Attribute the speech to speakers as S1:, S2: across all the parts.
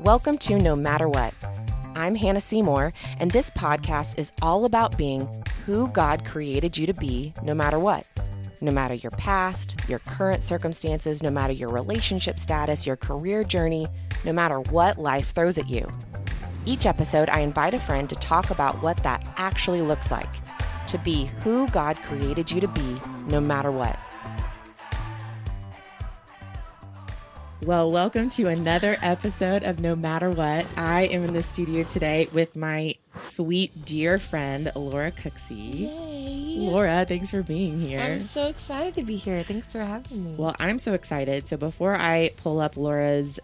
S1: Welcome to No Matter What. I'm Hannah Seymour, and this podcast is all about being who God created you to be no matter what. No matter your past, your current circumstances, no matter your relationship status, your career journey, no matter what life throws at you. Each episode, I invite a friend to talk about what that actually looks like to be who God created you to be no matter what. Well, welcome to another episode of No Matter What. I am in the studio today with my sweet, dear friend, Laura Cooksey.
S2: Yay.
S1: Laura, thanks for being here.
S2: I'm so excited to be here. Thanks for having me.
S1: Well, I'm so excited. So before I pull up Laura's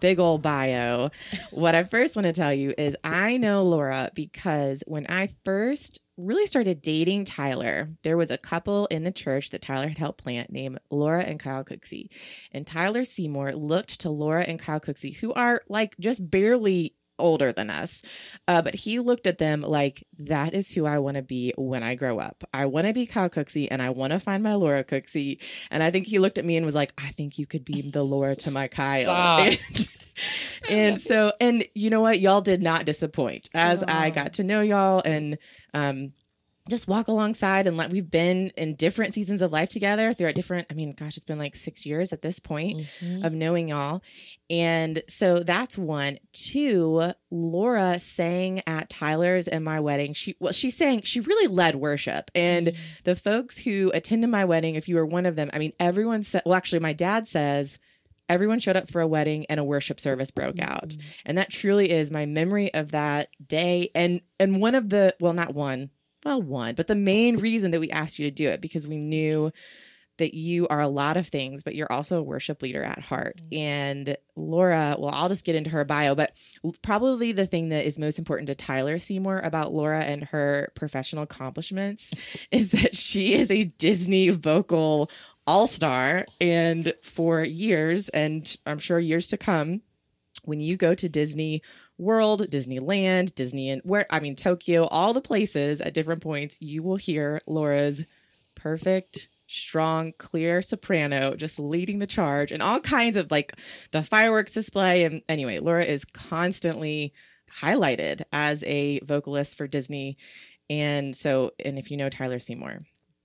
S1: big old bio, what I first want to tell you is I know Laura because when I first really started dating Tyler, there was a couple in the church that Tyler had helped plant named Laura and Kyle Cooksey. And Tyler Seymour looked to Laura and Kyle Cooksey, who are like just barely older than us. Uh, but he looked at them like, that is who I want to be when I grow up. I want to be Kyle Cooksey and I want to find my Laura Cooksey. And I think he looked at me and was like, I think you could be the Laura to my Kyle. And, and so, and you know what? Y'all did not disappoint as I got to know y'all and, um, just walk alongside and let we've been in different seasons of life together throughout different i mean gosh it's been like six years at this point
S2: Mhm.
S1: of knowing y'all. And so that's one. Two laura sang at tyler's and my wedding. She well she sang she really led worship. And the folks who attended my wedding if you were one of them i mean everyone said well actually my dad says everyone showed up for a wedding and a worship service broke out. And that truly is my memory of that day. And and one of the well not one well one but the main reason that we asked you to do it because we knew that you are a lot of things but you're also a worship leader at heart. Mm-hmm. And laura well i'll just get into her bio but probably the thing that is most important to tyler seymour about laura and her professional accomplishments is that she is a disney vocal all-star. And for years and i'm sure years to come when you go to Disney World, Disneyland, Disney and where I mean Tokyo, all the places at different points, you will hear Laura's perfect, strong, clear soprano just leading the charge and all kinds of like the fireworks display and anyway, Laura is constantly highlighted as a vocalist for Disney. And so and if you know Tyler Seymour,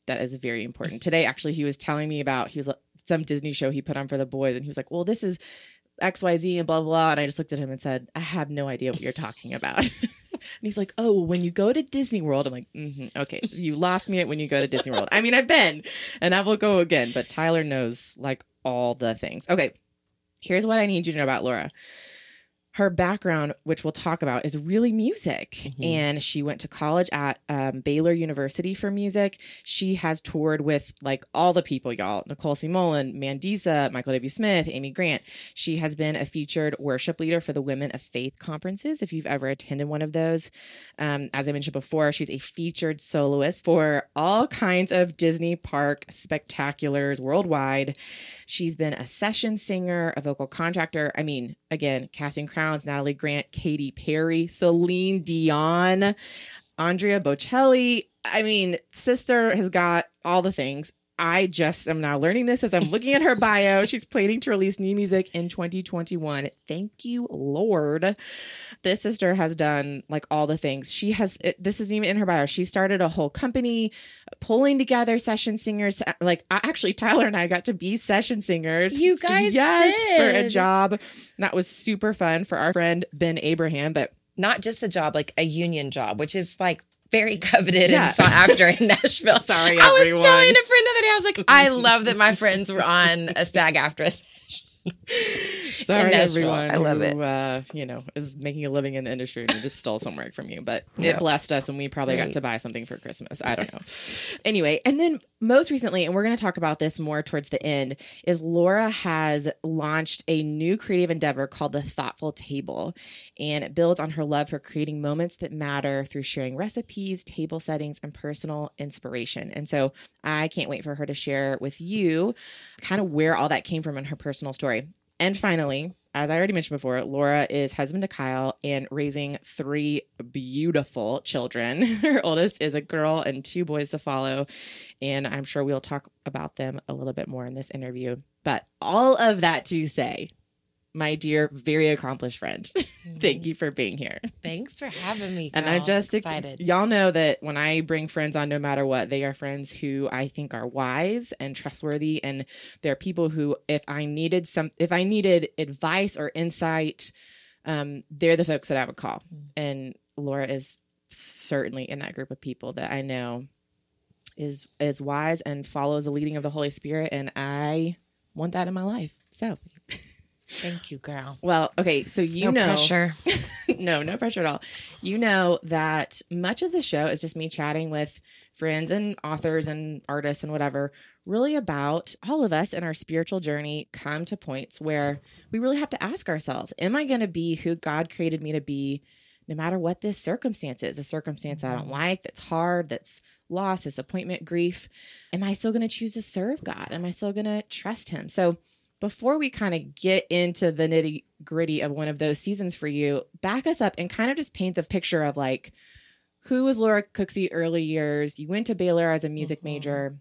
S1: that is very important. Today actually he was telling me about he was like, some Disney show he put on for the boys and he was like, "Well, this is XYZ and blah, blah, blah. And I just looked at him and said, I have no idea what you're talking about. and he's like, Oh, when you go to Disney World, I'm like, mm Okay, you lost me at when you go to Disney World. I mean, I've been and I will go again, but Tyler knows like all the things. Okay, here's what I need you to know about Laura. Her background, which we'll talk about, is really music.
S2: Mhm.
S1: And she went to college at um, Baylor University for music. She has toured with like all the people, y'all Nicole C. Mullen, Mandisa, Michael W. Smith, Amy Grant. She has been a featured worship leader for the Women of Faith conferences, if you've ever attended one of those. Um, as I mentioned before, she's a featured soloist for all kinds of Disney park spectaculars worldwide. She's been a session singer, a vocal contractor. I mean, again, casting Natalie Grant, Katy Perry, Celine Dion, Andrea Bocelli. I mean, sister has got all the things. I just am now learning this as I'm looking at her bio. She's planning to release new music in 2021. Thank you, Lord. This sister has done like all the things. She has, it, this isn't even in her bio. She started a whole company pulling together session singers. Uh, like, I, actually, Tyler and I got to be session singers.
S2: You guys
S1: yes, for a
S2: did.
S1: job. That was super fun for our friend Ben Abraham. But
S2: Not just a job, like a union job, which is like very coveted
S1: Yeah.
S2: and sought after in Nashville.
S1: Sorry,
S2: I was telling a friend the other day, I was like, I love that my friends were on a SAG-AFTRA.
S1: Sorry, everyone.
S2: I love it.
S1: who, Uh, you know, is making a living in the industry and we just stole some work from you, but
S2: Yeah.
S1: it blessed us, and we probably got to buy something for Christmas. I don't know. anyway, and then most recently, and we're going to talk about this more towards the end, is Laura has launched a new creative endeavor called the Thoughtful Table, and it builds on her love for creating moments that matter through sharing recipes, table settings, and personal inspiration. And so I can't wait for her to share with you kind of where all that came from in her personal story. And finally, as I already mentioned before, Laura is husband to Kyle and raising three beautiful children. Her oldest is a girl and two boys to follow. And I'm sure we'll talk about them a little bit more in this interview. But all of that to say, my dear, very accomplished friend. Thank you for being here.
S2: Thanks for having me.
S1: And I
S2: girl.
S1: just ex-
S2: excited.
S1: y'all know that when I bring friends on, no matter what, they are friends who I think are wise and trustworthy, and they're people who, if I needed some, if I needed advice or insight, um, they're the folks that I would call.
S2: Mm.
S1: And Laura is certainly in that group of people that I know is is wise and follows the leading of the Holy Spirit, and I want that in my life. So,
S2: Thank you, girl.
S1: well, okay, so you
S2: no
S1: know,
S2: pressure.
S1: no, no pressure at all. You know that much of the show is just me chatting with friends and authors and artists and whatever, really about all of us in our spiritual journey come to points where we really have to ask ourselves, am I going to be who God created me to be no matter what this circumstance is? A circumstance I don't mm-hmm. like, that's hard, that's loss, disappointment, grief. Am I still going to choose to serve God? Am I still going to trust him? So before we kind of get into the nitty gritty of one of those seasons for you, back us up and kind of just paint the picture of like who was Laura Cooksey early years? You went to Baylor as a music
S2: Mhm.
S1: major.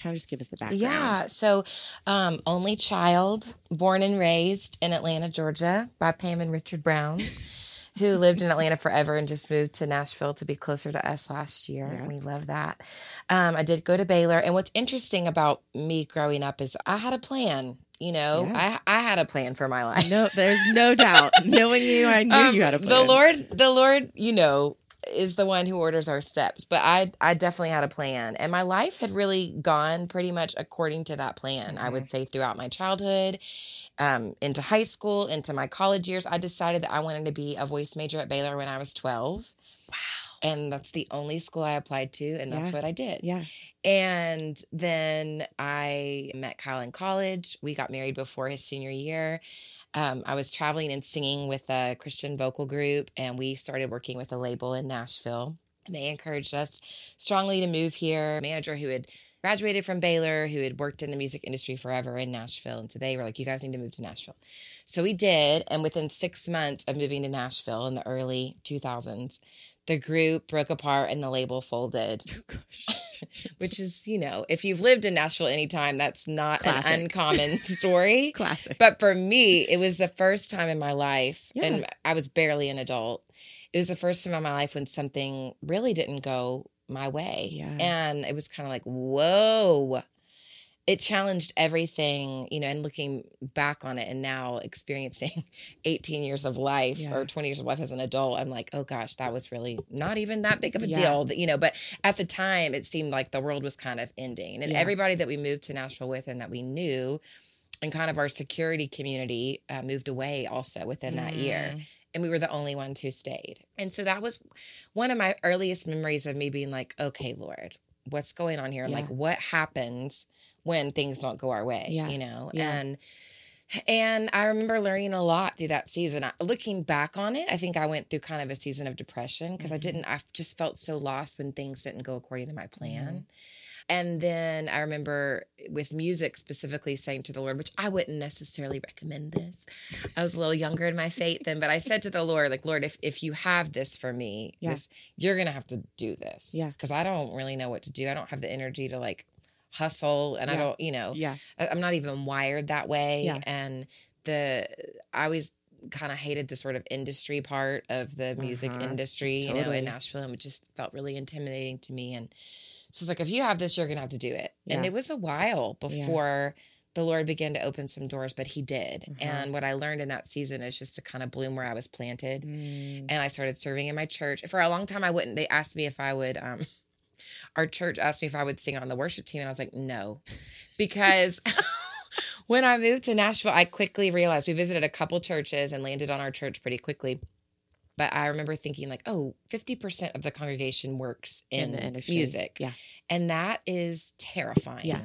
S1: Kind of just give us the background.
S2: Yeah. So, um, only child, born and raised in Atlanta, Georgia, by Pam and Richard Brown, who lived in Atlanta forever and just moved to Nashville to be closer to us last year.
S1: Yeah.
S2: We love that. Um, I did go to Baylor, and what's interesting about me growing up is I had a plan. You know,
S1: Yeah.
S2: I I had a plan for my life.
S1: No, there's no doubt. Knowing you, I knew
S2: Um,
S1: you had a plan.
S2: The Lord, the Lord, you know, is the one who orders our steps. But I, I definitely had a plan, and my life had really gone pretty much according to that plan. I
S1: Mm-hmm.
S2: would say throughout my childhood, um, into high school, into my college years, I decided that I wanted to be a voice major at Baylor when I was twelve.
S1: Wow.
S2: And that's the only school I applied to, and that's
S1: Yeah.
S2: what I did.
S1: Yeah.
S2: And then I met Kyle in college. We got married before his senior year. Um, I was traveling and singing with a Christian vocal group, and we started working with a label in Nashville. And they encouraged us strongly to move here. A manager who had graduated from Baylor, who had worked in the music industry forever in Nashville. And so they were like, you guys need to move to Nashville. So we did. And within six months of moving to Nashville in the early 2000s, the group broke apart and the label folded oh, which is you know if you've lived in nashville anytime that's not
S1: Classic.
S2: an uncommon story
S1: Classic.
S2: but for me it was the first time in my life
S1: Yeah.
S2: and i was barely an adult it was the first time in my life when something really didn't go my way
S1: Yeah.
S2: and it was kind of like whoa it challenged everything you know and looking back on it and now experiencing 18 years of life
S1: Yeah.
S2: or 20 years of life as an adult i'm like oh gosh that was really not even that big of a
S1: Yeah.
S2: deal that you know but at the time it seemed like the world was kind of ending and
S1: Yeah.
S2: everybody that we moved to nashville with and that we knew and kind of our security community uh, moved away also within that year
S1: Mm.
S2: and we were the only ones who stayed and so that was one of my earliest memories of me being like okay lord what's going on here
S1: Yeah.
S2: like what happens when things don't go our way
S1: Yeah.
S2: you know
S1: Yeah.
S2: and and I remember learning a lot through that season. Looking back on it, I think I went through kind of a season of depression because
S1: Mhm.
S2: I didn't, I just felt so lost when things didn't go according to my plan.
S1: Mm-hmm.
S2: And then I remember with music specifically saying to the Lord, which I wouldn't necessarily recommend this. I was a little younger in my faith then, but I said to the Lord, like, Lord, if, if you have this for me,
S1: Yeah.
S2: this, you're going to have to do this.
S1: Yeah.
S2: Because I don't really know what to do. I don't have the energy to like hustle and I don't, you know,
S1: Yeah.
S2: I- I'm not even wired that way.
S1: Yeah.
S2: And the I always kind of hated the sort of industry part of the music
S1: Uh-huh.
S2: industry, you know,
S1: Totally.
S2: in Nashville. And it just felt really intimidating to me. And so it's like, if you have this, you're gonna have to do it. And it was a while
S1: Yeah.
S2: before the Lord began to open some doors, but he did.
S1: Uh-huh.
S2: And what I learned in that season is just to kind of bloom where I was planted
S1: Mm.
S2: and I started serving in my church. For a long time, I wouldn't. They asked me if I would. Um, our church asked me if I would sing on the worship team, and I was like, no, because when I moved to Nashville, I quickly realized we visited a couple churches and landed on our church pretty quickly. But I remember thinking, like, oh, 50% of the congregation works in,
S1: the
S2: music.
S1: Yeah.
S2: And that is terrifying.
S1: Yeah.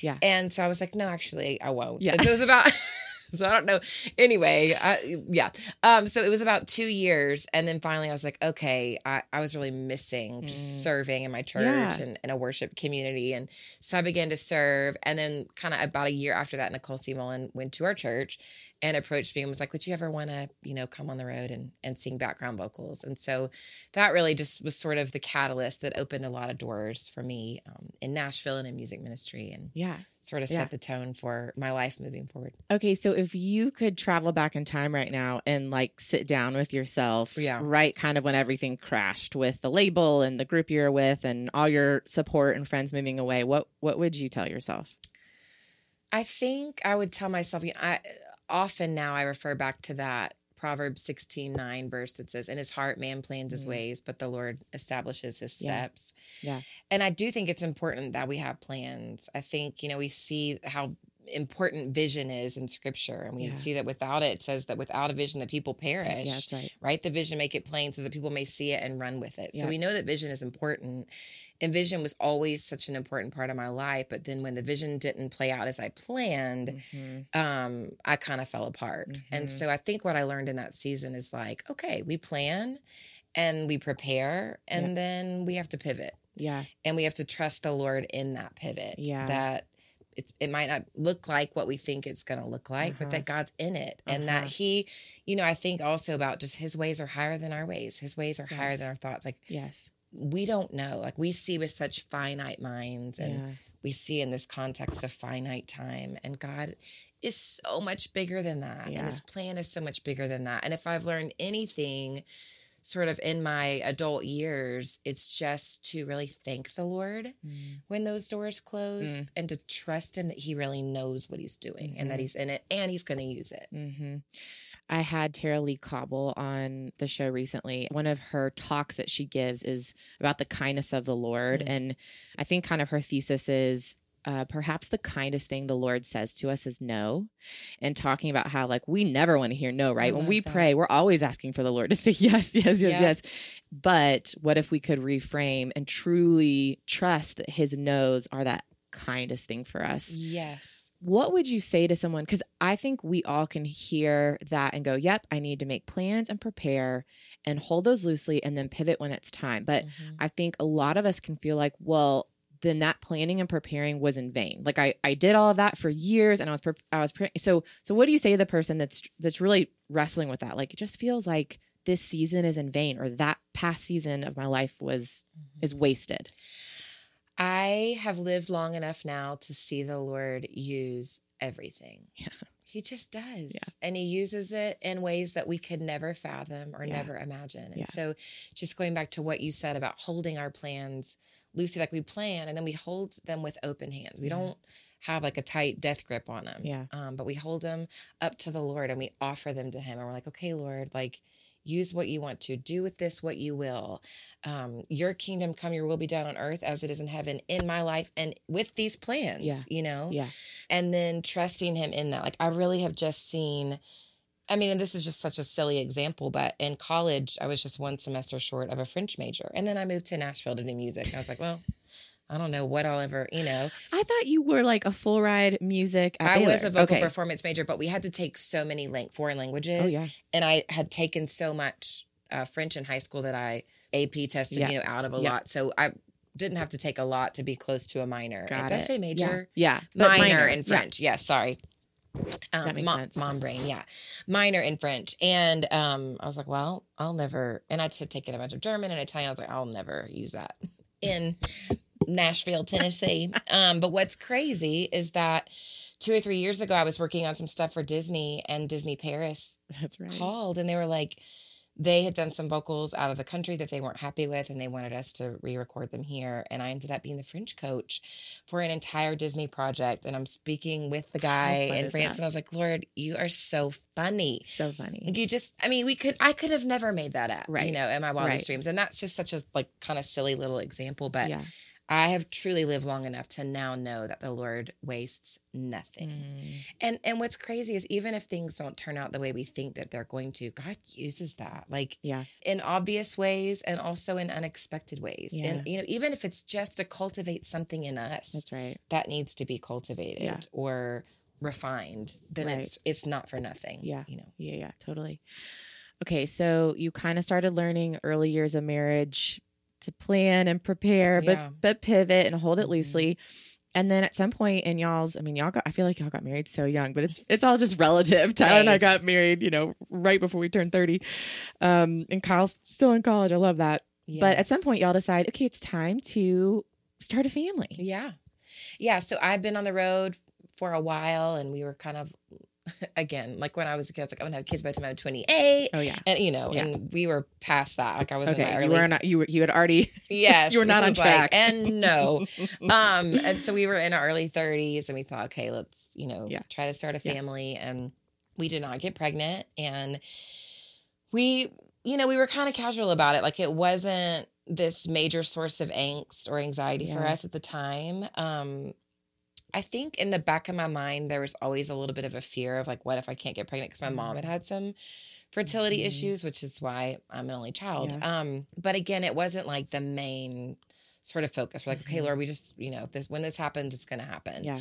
S1: Yeah.
S2: And so I was like, no, actually, I won't.
S1: Yeah.
S2: And so it was about, so I don't know. Anyway, I, yeah. Um, so it was about two years. And then finally I was like, okay, I, I was really missing just
S1: Mm.
S2: serving in my church
S1: Yeah.
S2: and in a worship community. And so I began to serve. And then kind of about a year after that, Nicole C. Mullen went to our church and approached me and was like, would you ever want to, you know, come on the road and, and sing background vocals? And so that really just was sort of the catalyst that opened a lot of doors for me um, in Nashville and in music ministry and
S1: Yeah.
S2: sort of
S1: Yeah.
S2: set the tone for my life moving forward.
S1: Okay, so if you could travel back in time right now and like sit down with yourself,
S2: Yeah.
S1: right kind of when everything crashed with the label and the group you're with and all your support and friends moving away, what what would you tell yourself?
S2: I think I would tell myself, you know, I often now I refer back to that Proverbs 16 9 verse that says, In his heart, man plans his
S1: Mhm.
S2: ways, but the Lord establishes his
S1: Yeah.
S2: steps.
S1: Yeah.
S2: And I do think it's important that we have plans. I think, you know, we see how important vision is in scripture and we
S1: Yeah.
S2: see that without it it says that without a vision the people perish
S1: Yeah, that's right.
S2: right the vision make it plain so that people may see it and run with it so we know that vision is important and vision was always such an important part of my life but then when the vision didn't play out as i planned
S1: Mhm.
S2: um i kind of fell apart and
S1: Mhm.
S2: so i think what i learned in that season is like okay we plan and we prepare and
S1: Yeah.
S2: then we have to pivot
S1: Yeah.
S2: and we have to trust the lord in that pivot
S1: Yeah.
S2: that it, it might not look like what we think it's going to look like
S1: Uh-huh.
S2: but that god's in it and that
S1: Uh-huh.
S2: he you know i think also about just his ways are higher than our ways his ways are higher than our thoughts like
S1: Yes.
S2: we don't know like we see with such finite minds and
S1: yeah.
S2: we see in this context of finite time and god is so much bigger than that
S1: Yeah.
S2: and his plan is so much bigger than that and if i've learned anything sort of in my adult years it's just to really thank the lord
S1: Mm.
S2: when those doors close
S1: Mm.
S2: and to trust him that he really knows what he's doing and that
S1: Mhm.
S2: he's in it and he's going to use it
S1: hmm I had Tara-Leigh Cobble on the show recently. One of her talks that she gives is about the kindness of the Lord.
S2: Mm.
S1: And I think kind of her thesis is uh, perhaps the kindest thing the Lord says to us is no. And talking about how, like, we never want to hear no, right? When we
S2: that.
S1: pray, we're always asking for the Lord to say yes, yes, yes,
S2: Yeah.
S1: yes. But what if we could reframe and truly trust that his no's are that kindest thing for us?
S2: yes
S1: what would you say to someone because i think we all can hear that and go yep i need to make plans and prepare and hold those loosely and then pivot when it's time but
S2: Mhm.
S1: i think a lot of us can feel like well then that planning and preparing was in vain. Like i i did all of that for years and i was pre- i was pre- so so what do you say to the person that's that's really wrestling with that? Like it just feels like this season is in vain or that past season of my life was mm-hmm. is wasted.
S2: I have lived long enough now to see the lord use everything.
S1: Yeah.
S2: he just does.
S1: Yeah.
S2: and he uses it in ways that we could never fathom or
S1: Yeah.
S2: never imagine. And so just going back to what you said about holding our plans loosely like we plan and then we hold them with open hands we
S1: Yeah.
S2: don't have like a tight death grip on them
S1: Yeah.
S2: um, but we hold them up to the lord and we offer them to him and we're like okay lord like use what you want to do with this what you will um, your kingdom come your will be done on earth as it is in heaven in my life and with these plans
S1: Yeah.
S2: you know
S1: yeah
S2: and then trusting him in that like i really have just seen i mean and this is just such a silly example but in college i was just one semester short of a french major and then i moved to nashville to do music and i was like well i don't know what i'll ever you know
S1: i thought you were like a full ride music
S2: i was a vocal
S1: okay.
S2: performance major but we had to take so many lang- foreign languages
S1: oh yeah
S2: and I had taken so much uh, French in high school that I AP tested,
S1: Yeah.
S2: you know, out of a
S1: Yeah.
S2: lot. So I didn't have to take a lot to be close to a minor.
S1: Got
S2: Did I say major?
S1: Yeah. but
S2: Minor, in
S1: Yeah.
S2: French. Yeah, sorry. Um,
S1: That makes
S2: mom,
S1: sense.
S2: mom brain, yeah. Minor in French. And um, I was like, well, I'll never, and I had taken a bunch of German and Italian. I was like, I'll never use that in Nashville, Tennessee. um, but what's crazy is that two or three years ago, I was working on some stuff for Disney and Disney Paris
S1: That's right.
S2: called and they were like they had done some vocals out of the country that they weren't happy with and they wanted us to re-record them here and i ended up being the french coach for an entire disney project and i'm speaking with the guy in france
S1: that?
S2: and i was like lord you are so funny
S1: So funny.
S2: You just i mean we could i could have never made that up
S1: Right.
S2: you know in my wildest
S1: Right.
S2: dreams and that's just such a like kind of silly little example but
S1: yeah.
S2: I have truly lived long enough to now know that the lord wastes nothing
S1: Mm.
S2: and and what's crazy is even if things don't turn out the way we think that they're going to, God uses that like
S1: Yeah.
S2: in obvious ways and also in unexpected ways.
S1: Yeah.
S2: And you know, even if it's just to cultivate something in us
S1: That's right.
S2: that needs to be cultivated
S1: Yeah.
S2: or refined, then
S1: Right.
S2: it's it's not for nothing.
S1: Yeah.
S2: You know.
S1: Yeah. Yeah. Totally. Okay. So you kind of started learning early years of marriage to plan and prepare, but
S2: Yeah.
S1: but pivot and hold it
S2: Mhm.
S1: loosely. And then at some point in y'all's, I mean, y'all got, I feel like y'all got married so young, but it's, it's all just relative. Tyler and I got married, you know, right before we turned 30. Um, and Kyle's still in college. I love that. But at some point, y'all decide, okay, it's time to start a family.
S2: Yeah. Yeah. So I've been on the road for a while and we were kind of again, like when I was a kid, I was like, I'm gonna have kids by the time I'm 28.
S1: Oh yeah.
S2: And you know,
S1: Yeah.
S2: and we were past that. Like I was in my
S1: Okay.
S2: early
S1: You were not. You were. You had already.
S2: Yes,
S1: You were not on
S2: was like,
S1: track.
S2: and no, um, and so we were in our early thirties, and we thought, okay, let's you know
S1: Yeah.
S2: try to start a
S1: Yeah.
S2: family, and we did not get pregnant, and we, you know, we were kind of casual about it, like it wasn't this major source of angst or anxiety for us at the time. Um, I think in the back of my mind there was always a little bit of a fear of like, what if I can't get pregnant? Because my mom had had some fertility
S1: Mhm.
S2: issues, which is why I'm an only child.
S1: Yeah.
S2: Um, but again, it wasn't like the main sort of focus. We're like, okay,
S1: Mhm.
S2: Lord, we just, you know, this when this happens, it's gonna happen.
S1: Yeah.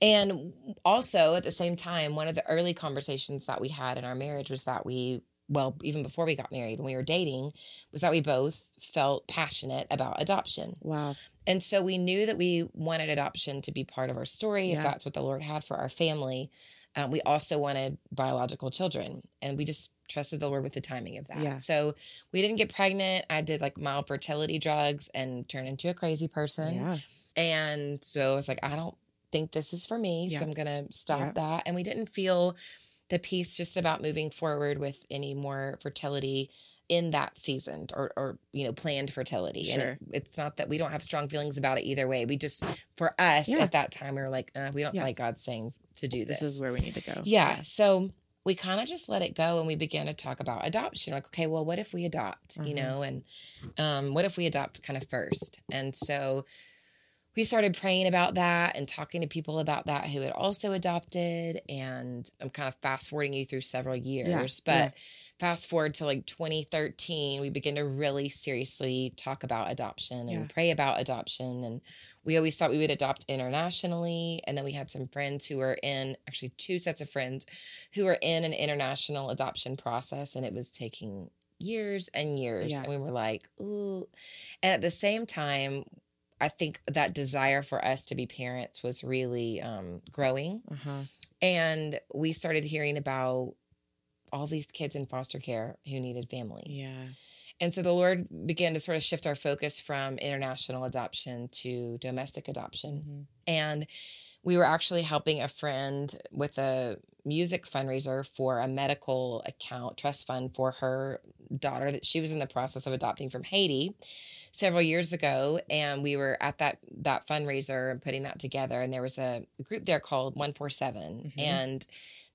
S2: And also at the same time, one of the early conversations that we had in our marriage was that we, well, even before we got married, when we were dating, was that we both felt passionate about adoption.
S1: Wow.
S2: And so we knew that we wanted adoption to be part of our story,
S1: Yeah.
S2: if that's what the Lord had for our family. Um, we also wanted biological children, and we just trusted the Lord with the timing of that.
S1: Yeah.
S2: So we didn't get pregnant. I did like mild fertility drugs and turned into a crazy person.
S1: Yeah.
S2: And so I was like, I don't think this is for me.
S1: Yeah.
S2: So I'm going to stop that. And we didn't feel the peace just about moving forward with any more fertility in that season or, or you know, planned fertility. And
S1: Sure.
S2: it, it's not that we don't have strong feelings about it either way. We just, for us
S1: Yeah.
S2: at that time, we were like, uh, we don't
S1: Yeah.
S2: feel like God's saying to do this.
S1: This is where we need to go.
S2: Yeah. So we kind of just let it go and we began to talk about adoption. Like, okay, well, what if we adopt, you
S1: Mhm.
S2: know, and um, what if we adopt kind of first? And so we started praying about that and talking to people about that who had also adopted. And I'm kind of fast forwarding you through several years, but
S1: yeah.
S2: fast forward to like 2013, we begin to really seriously talk about adoption and
S1: Yeah.
S2: pray about adoption. And we always thought we would adopt internationally. And then we had some friends who were in, actually, two sets of friends who were in an international adoption process, and it was taking years and years.
S1: Yeah.
S2: And we were like, ooh. And at the same time, I think that desire for us to be parents was really um, growing.
S1: Uh huh.
S2: And we started hearing about all these kids in foster care who needed families.
S1: Yeah.
S2: And so the Lord began to sort of shift our focus from international adoption to domestic adoption.
S1: Mhm.
S2: And we were actually helping a friend with a music fundraiser for a medical account trust fund for her daughter that she was in the process of adopting from Haiti several years ago and we were at that that fundraiser and putting that together and there was a group there called 147
S1: Mhm.
S2: and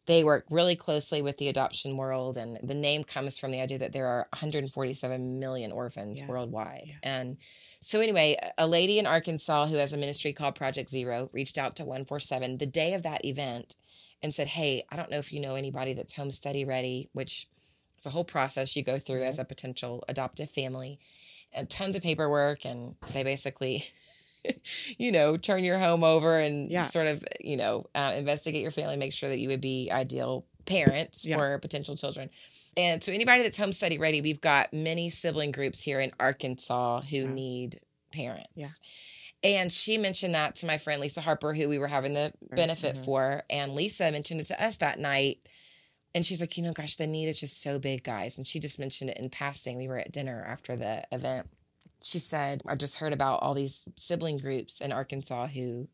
S2: they work really closely with the adoption world and the name comes from the idea that there are 147 million orphans
S1: Yeah.
S2: worldwide
S1: Yeah.
S2: and so anyway a lady in arkansas who has a ministry called project zero reached out to 147 the day of that event and said hey i don't know if you know anybody that's home study ready which is a whole process you go through
S1: Mm-hmm.
S2: as a potential adoptive family tons of paperwork and they basically you know turn your home over and
S1: Yeah.
S2: sort of you know uh, investigate your family make sure that you would be ideal parents
S1: Yeah.
S2: for potential children and so anybody that's home study ready we've got many sibling groups here in arkansas who
S1: Yeah.
S2: need parents
S1: Yeah.
S2: and she mentioned that to my friend lisa harper who we were having the
S1: Right,
S2: benefit
S1: mhm.
S2: for and lisa mentioned it to us that night and she's like, you know, gosh, the need is just so big, guys. And she just mentioned it in passing. We were at dinner after the event. She said, I just heard about all these sibling groups in Arkansas who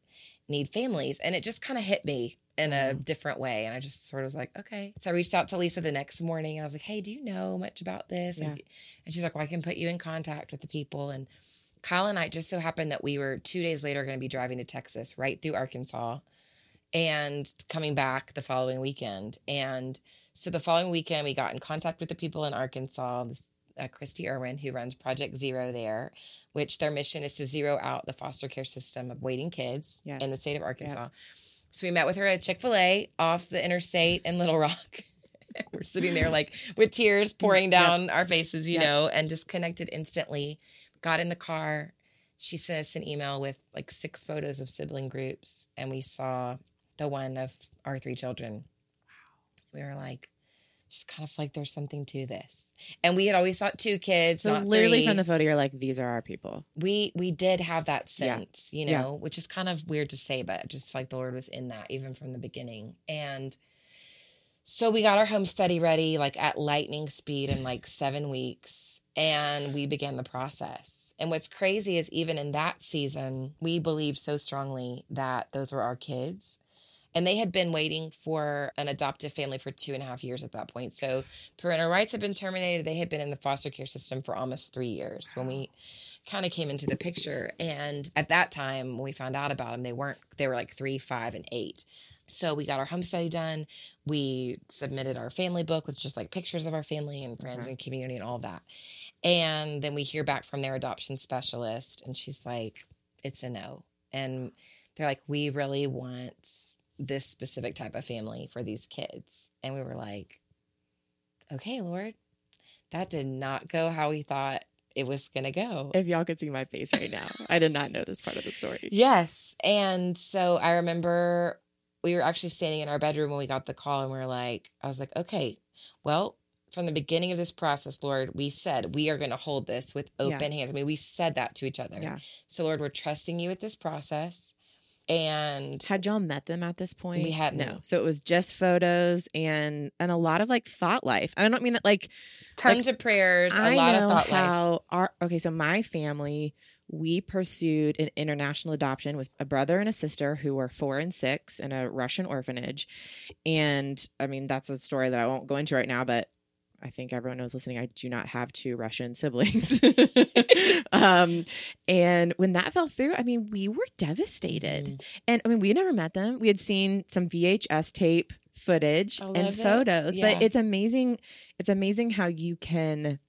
S2: need families. And it just kind of hit me in a
S1: Mhm.
S2: different way. And I just sort of was like, okay. So I reached out to Lisa the next morning and I was like, hey, do you know much about this?
S1: Yeah.
S2: And, and she's like, well, I can put you in contact with the people. And Kyle and I just so happened that we were two days later going to be driving to Texas, right through Arkansas and coming back the following weekend. And so the following weekend, we got in contact with the people in Arkansas, this uh, Christy Irwin, who runs Project Zero there, which their mission is to zero out the foster care system of waiting kids
S1: Yes.
S2: in the state of Arkansas. So we met with her at Chick fil A off the interstate in Little Rock. We're sitting there like with tears pouring
S1: Yep.
S2: down our faces, you
S1: Yep.
S2: know, and just connected instantly. Got in the car. She sent us an email with like six photos of sibling groups, and we saw the one of our three children. We were like, just kind of like there's something to this. And we had always thought two kids,
S1: So
S2: not
S1: literally
S2: three.
S1: from the photo, you're like, these are our people.
S2: we we did have that
S1: Yeah.
S2: sense, you
S1: Yeah.
S2: know, which is kind of weird to say, but just like the Lord was in that even from the beginning. And so we got our home study ready like at lightning speed in like seven weeks and we began the process. And what's crazy is even in that season, we believed so strongly that those were our kids And they had been waiting for an adoptive family for two and a half years at that point. So parental rights had been terminated. They had been in the foster care system for almost three years when we kind of came into the picture. And at that time, when we found out about them, they weren't, they were like three, five, and eight. So we got our home study done. We submitted our family book with just like pictures of our family and friends
S1: Okay.
S2: and community and all that. And then we hear back from their adoption specialist, and she's like, it's a no. And they're like, we really want this specific type of family for these kids. And we were like, okay, Lord, that did not go how we thought it was going to go.
S1: If y'all could see my face right now, I did not know this part of the story.
S2: Yes. And so I remember we were actually standing in our bedroom when we got the call and we were like, I was like, okay, well, from the beginning of this process, Lord, we said we are going to hold this with open hands. I mean, we said that to each other.
S1: Yeah.
S2: So, Lord, we're trusting you with this process. And
S1: Had y'all met them at this point?
S2: We hadn't.
S1: No. So it was just photos and and a lot of like thought life. And I don't mean that like
S2: tons of prayers, a
S1: I
S2: lot
S1: know
S2: of thought life.
S1: how our okay. So my family, we pursued an international adoption with a brother and a sister who were four and six in a Russian orphanage, and I mean that's a story that I won't go into right now, but. I think everyone knows listening. I do not have two Russian siblings. um, and when that fell through, I mean, we were devastated.
S2: Mhm.
S1: And I mean, we never met them. We had seen some VHS tape footage and photos,
S2: Yeah.
S1: but it's amazing. It's amazing how you can.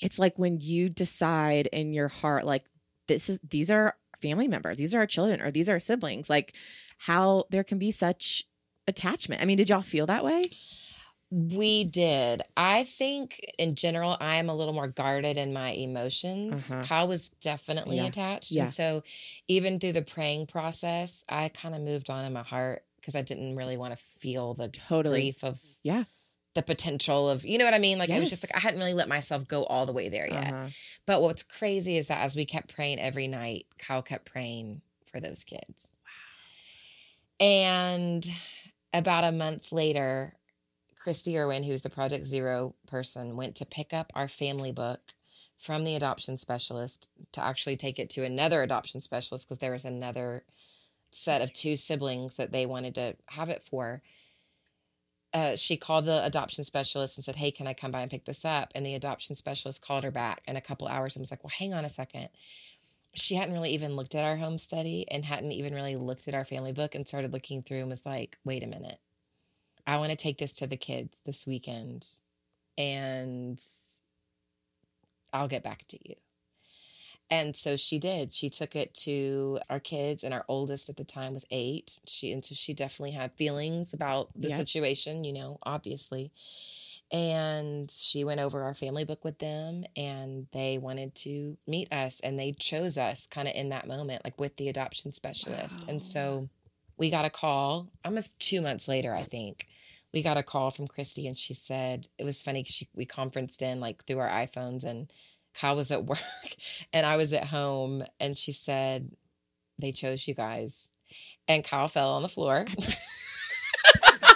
S1: It's like when you decide in your heart, like this is these are family members, these are our children, or these are our siblings. Like how there can be such attachment. I mean, did y'all feel that way?
S2: We did. I think in general, I am a little more guarded in my emotions.
S1: Uh-huh.
S2: Kyle was definitely
S1: Yeah.
S2: attached.
S1: Yeah.
S2: And so even through the praying process, I kind of moved on in my heart because I didn't really want to feel the
S1: Totally.
S2: grief of
S1: Yeah.
S2: the potential of, you know what I mean? Like, it was just like, I hadn't really let myself go all the way there yet.
S1: Uh-huh.
S2: But what's crazy is that as we kept praying every night, Kyle kept praying for those kids. Wow. And about a month later, Christy Irwin, who's the Project Zero person, went to pick up our family book from the adoption specialist to actually take it to another adoption specialist because there was another set of two siblings that they wanted to have it for. Uh, she called the adoption specialist and said, Hey, can I come by and pick this up? And the adoption specialist called her back in a couple hours and was like, Well, hang on a second. She hadn't really even looked at our home study and hadn't even really looked at our family book and started looking through and was like, Wait a minute. I want to take this to the kids this weekend and I'll get back to you. And so she did. She took it to our kids, and our oldest at the time was eight. She and so she definitely had feelings about the
S1: Yep.
S2: situation, you know, obviously. And she went over our family book with them, and they wanted to meet us, and they chose us kind of in that moment, like with the adoption specialist. And so we got a call almost two months later, I think. We got a call from Christy, and she said it was funny. She we conferenced in like through our iPhones, and Kyle was at work, and I was at home, and she said they chose you guys, and Kyle fell on the floor in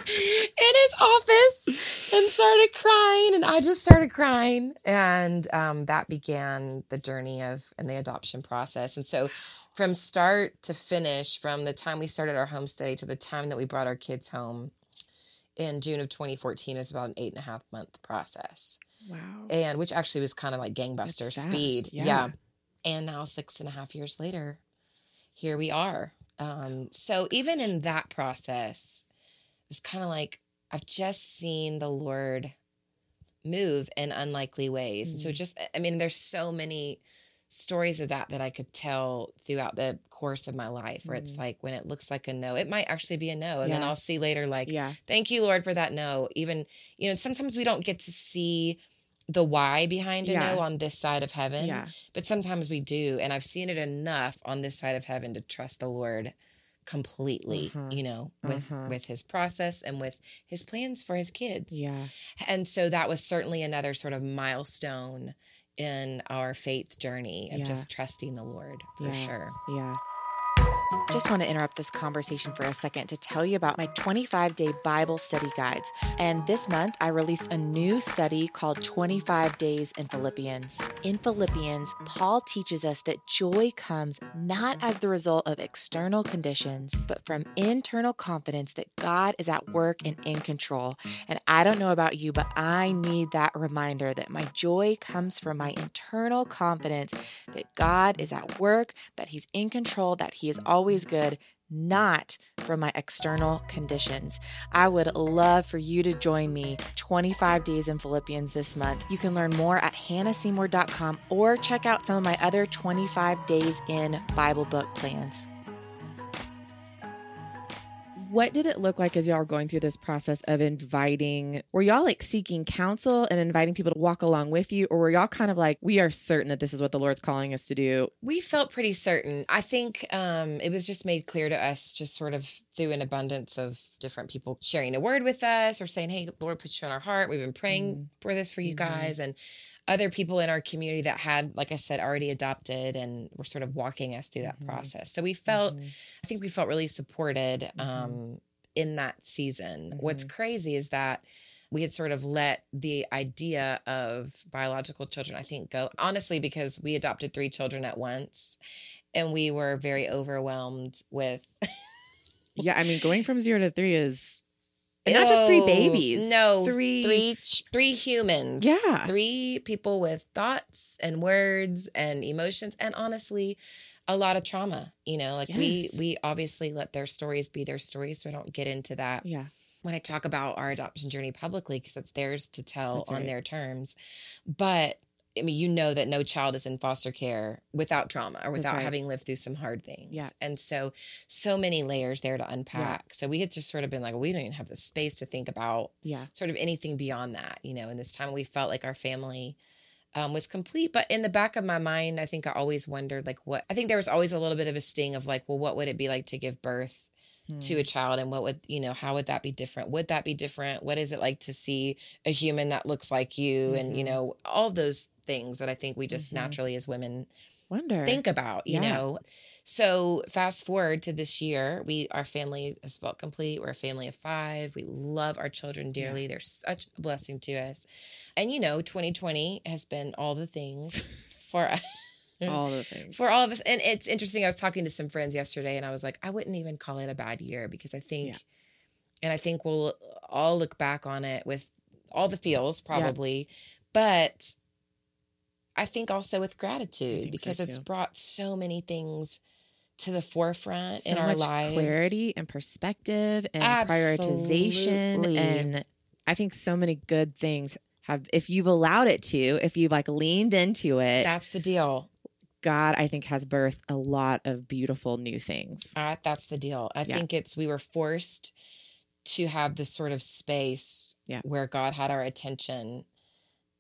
S2: his office and started crying, and I just started crying, and um, that began the journey of and the adoption process, and so from start to finish, from the time we started our home study to the time that we brought our kids home in June of 2014 is about an eight and a half month process.
S1: Wow.
S2: And which actually was kind of like gangbuster speed.
S1: fast, yeah.
S2: And now six and a half years later, here we are. Um, so even in that process, it was kind of like I've just seen the Lord move in unlikely ways. And so just I mean, there's so many stories of that that I could tell throughout the course of my life where it's
S1: Mhm.
S2: like when it looks like a no, it might actually be a no. And then I'll see later like
S1: Yeah.
S2: thank you lord for that no even you know sometimes we don't get to see the why behind a
S1: Yeah.
S2: no on this side of heaven
S1: Yeah.
S2: but sometimes we do and i've seen it enough on this side of heaven to trust the lord completely
S1: Uh-huh.
S2: you know with
S1: Uh-huh.
S2: with his process and with his plans for his kids
S1: Yeah.
S2: and so that was certainly another sort of milestone in our faith journey of
S1: Yeah.
S2: just trusting the lord for
S1: Yeah.
S2: sure
S1: Yeah. Just want to interrupt this conversation for a second to tell you about my 25 day Bible study guides. And this month, I released a new study called 25 Days in Philippians. In Philippians, Paul teaches us that joy comes not as the result of external conditions, but from internal confidence that God is at work and in control. And I don't know about you, but I need that reminder that my joy comes from my internal confidence that God is at work, that He's in control, that He is always good, not from my external conditions. I would love for you to join me 25 days in Philippians this month. You can learn more at hannahseymour.com or check out some of my other 25 days in Bible book plans. What did it look like as y'all were going through this process of inviting? Were y'all like seeking counsel and inviting people to walk along with you? Or were y'all kind of like, we are certain that this is what the Lord's calling us to do?
S2: We felt pretty certain. I think um, it was just made clear to us, just sort of through an abundance of different people sharing a word with us or saying, hey, Lord, put you on our heart. We've been praying mm for this for you mm-hmm. guys. And other people in our community that had, like I said, already adopted and were sort of walking us through that mm-hmm. process. So we felt, mm-hmm. I think we felt really supported mm-hmm. um, in that season. What's mm-hmm. crazy is that we had sort of let the idea of biological children, I think, go honestly, because we adopted three children at once and we were very overwhelmed with.
S1: yeah, I mean, going from zero to three is and not just three babies.
S2: No, three, three, three humans.
S1: Yeah,
S2: three people with thoughts and words and emotions, and honestly, a lot of trauma. You know, like yes. we we obviously let their stories be their stories, so I don't get into that.
S1: Yeah.
S2: When I talk about our adoption journey publicly, because it's theirs to tell on their terms, but I mean, you know that no child is in foster care without trauma or without right. having lived through some hard things.
S1: Yeah.
S2: And so, so many layers there to unpack. Yeah. So we had just sort of been like, well, we don't even have the space to think about
S1: yeah.
S2: sort of anything beyond that, you know, in this time we felt like our family um, was complete. But in the back of my mind, I think I always wondered, like, what I think there was always a little bit of a sting of like, well, what would it be like to give birth to a hmm. child and what would you know how would that be different would that be different what is it like to see a human that looks like you mm-hmm. and you mm-hmm. know all those things that i think we just mm-hmm. naturally as women
S1: wonder
S2: think about you yeah. know so fast forward to this year we our family is felt complete we're a family of five we love our children dearly yeah. they're such a blessing to us and you know 2020 has been all the things for us
S1: all the things
S2: for all of us. And it's interesting. I was talking to some friends yesterday, and I was like, I wouldn't even call it a bad year because I think, yeah. and I think we'll all look back on it with all the feels probably, yeah. but I think also with gratitude because so it's brought so many things to the forefront so in our lives
S1: clarity and perspective and Absolutely. prioritization and i think so many good things have if you've allowed it to if you've like leaned into it
S2: that's the deal
S1: God, I think, has birthed a lot of beautiful new things.
S2: Uh, that's the deal. I yeah. think it's we were forced to have this sort of space
S1: yeah.
S2: where God had our attention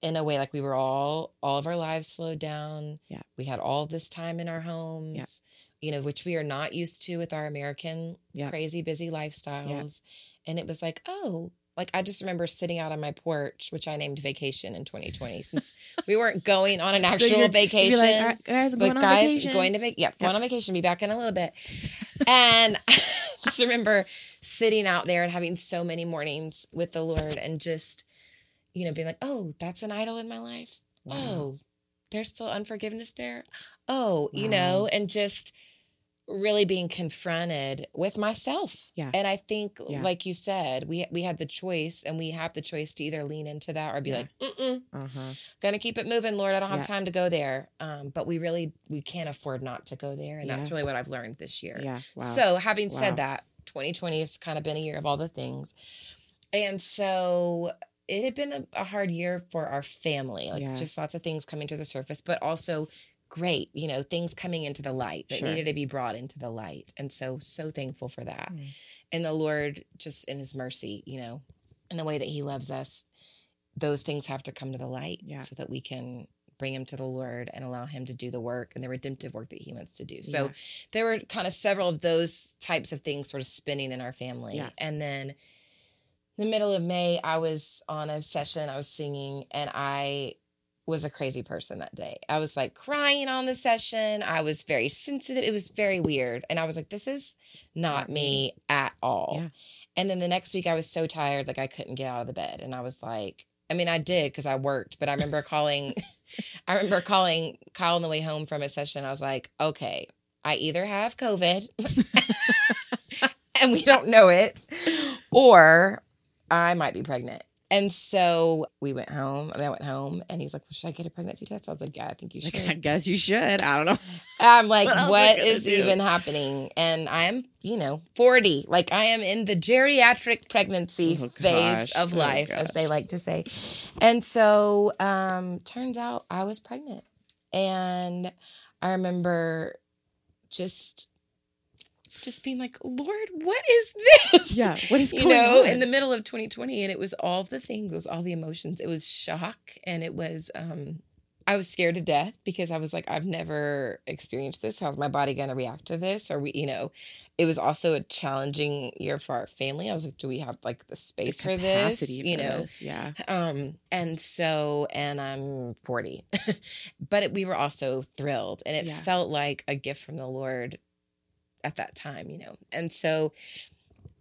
S2: in a way like we were all all of our lives slowed down.
S1: Yeah.
S2: We had all this time in our homes. Yeah. You know, which we are not used to with our American yeah. crazy busy lifestyles. And it was like, oh, like I just remember sitting out on my porch, which I named vacation in 2020, since we weren't going on an actual so vacation.
S1: Like, guys, I'm going guys, on vacation.
S2: going to vacation. Yeah, going on vacation. Be back in a little bit. and I just remember sitting out there and having so many mornings with the Lord, and just you know being like, oh, that's an idol in my life. Wow. Oh, there's still unforgiveness there. Oh, wow. you know, and just really being confronted with myself.
S1: Yeah.
S2: And I think, yeah. like you said, we we had the choice and we have the choice to either lean into that or be yeah. like, mm uh-huh. gonna keep it moving, Lord. I don't have yeah. time to go there. Um, but we really we can't afford not to go there. And that's really what I've learned this year.
S1: Yeah. Wow.
S2: So having wow. said that, 2020 has kind of been a year of all the things. And so it had been a, a hard year for our family, like just lots of things coming to the surface, but also great, you know, things coming into the light that sure. needed to be brought into the light. And so, so thankful for that. Mm. And the Lord, just in his mercy, you know, in the way that he loves us, those things have to come to the light
S1: yeah.
S2: so that we can bring him to the Lord and allow him to do the work and the redemptive work that he wants to do. So yeah. there were kind of several of those types of things sort of spinning in our family.
S1: Yeah.
S2: And then the middle of May, I was on a session, I was singing, and I was a crazy person that day. I was like crying on the session. I was very sensitive. It was very weird. And I was like, this is not, me. at all.
S1: Yeah.
S2: And then the next week I was so tired, like I couldn't get out of the bed. And I was like, I mean, I did because I worked, but I remember calling, I remember calling Kyle on the way home from a session. I was like, okay, I either have COVID and we don't know it, or I might be pregnant. And so we went home. I, mean, I went home and he's like, well, should I get a pregnancy test? I was like, yeah, I think you
S1: Like, I guess you should. I don't know.
S2: I'm like,
S1: What
S2: what
S1: am I gonna
S2: is
S1: do?
S2: even happening? And I'm, you know, 40. Like I am in the geriatric pregnancy
S1: Oh,
S2: phase of
S1: Oh,
S2: life, as they like to say. And so um turns out I was pregnant. And I remember just just being like, Lord, what is this?
S1: Yeah. What is
S2: you know,
S1: on?
S2: in the middle of 2020, and it was all the things, it was all the emotions. It was shock, and it was um, I was scared to death because I was like, I've never experienced this. How's my body going to react to this? Or we, you know, it was also a challenging year for our family. I was like, do we have like the space for this? You
S1: for
S2: know,
S1: this, Yeah.
S2: um, and so, and I'm 40, but it, we were also thrilled, and it
S1: Yeah.
S2: felt like a gift from the Lord at that time, you know. And so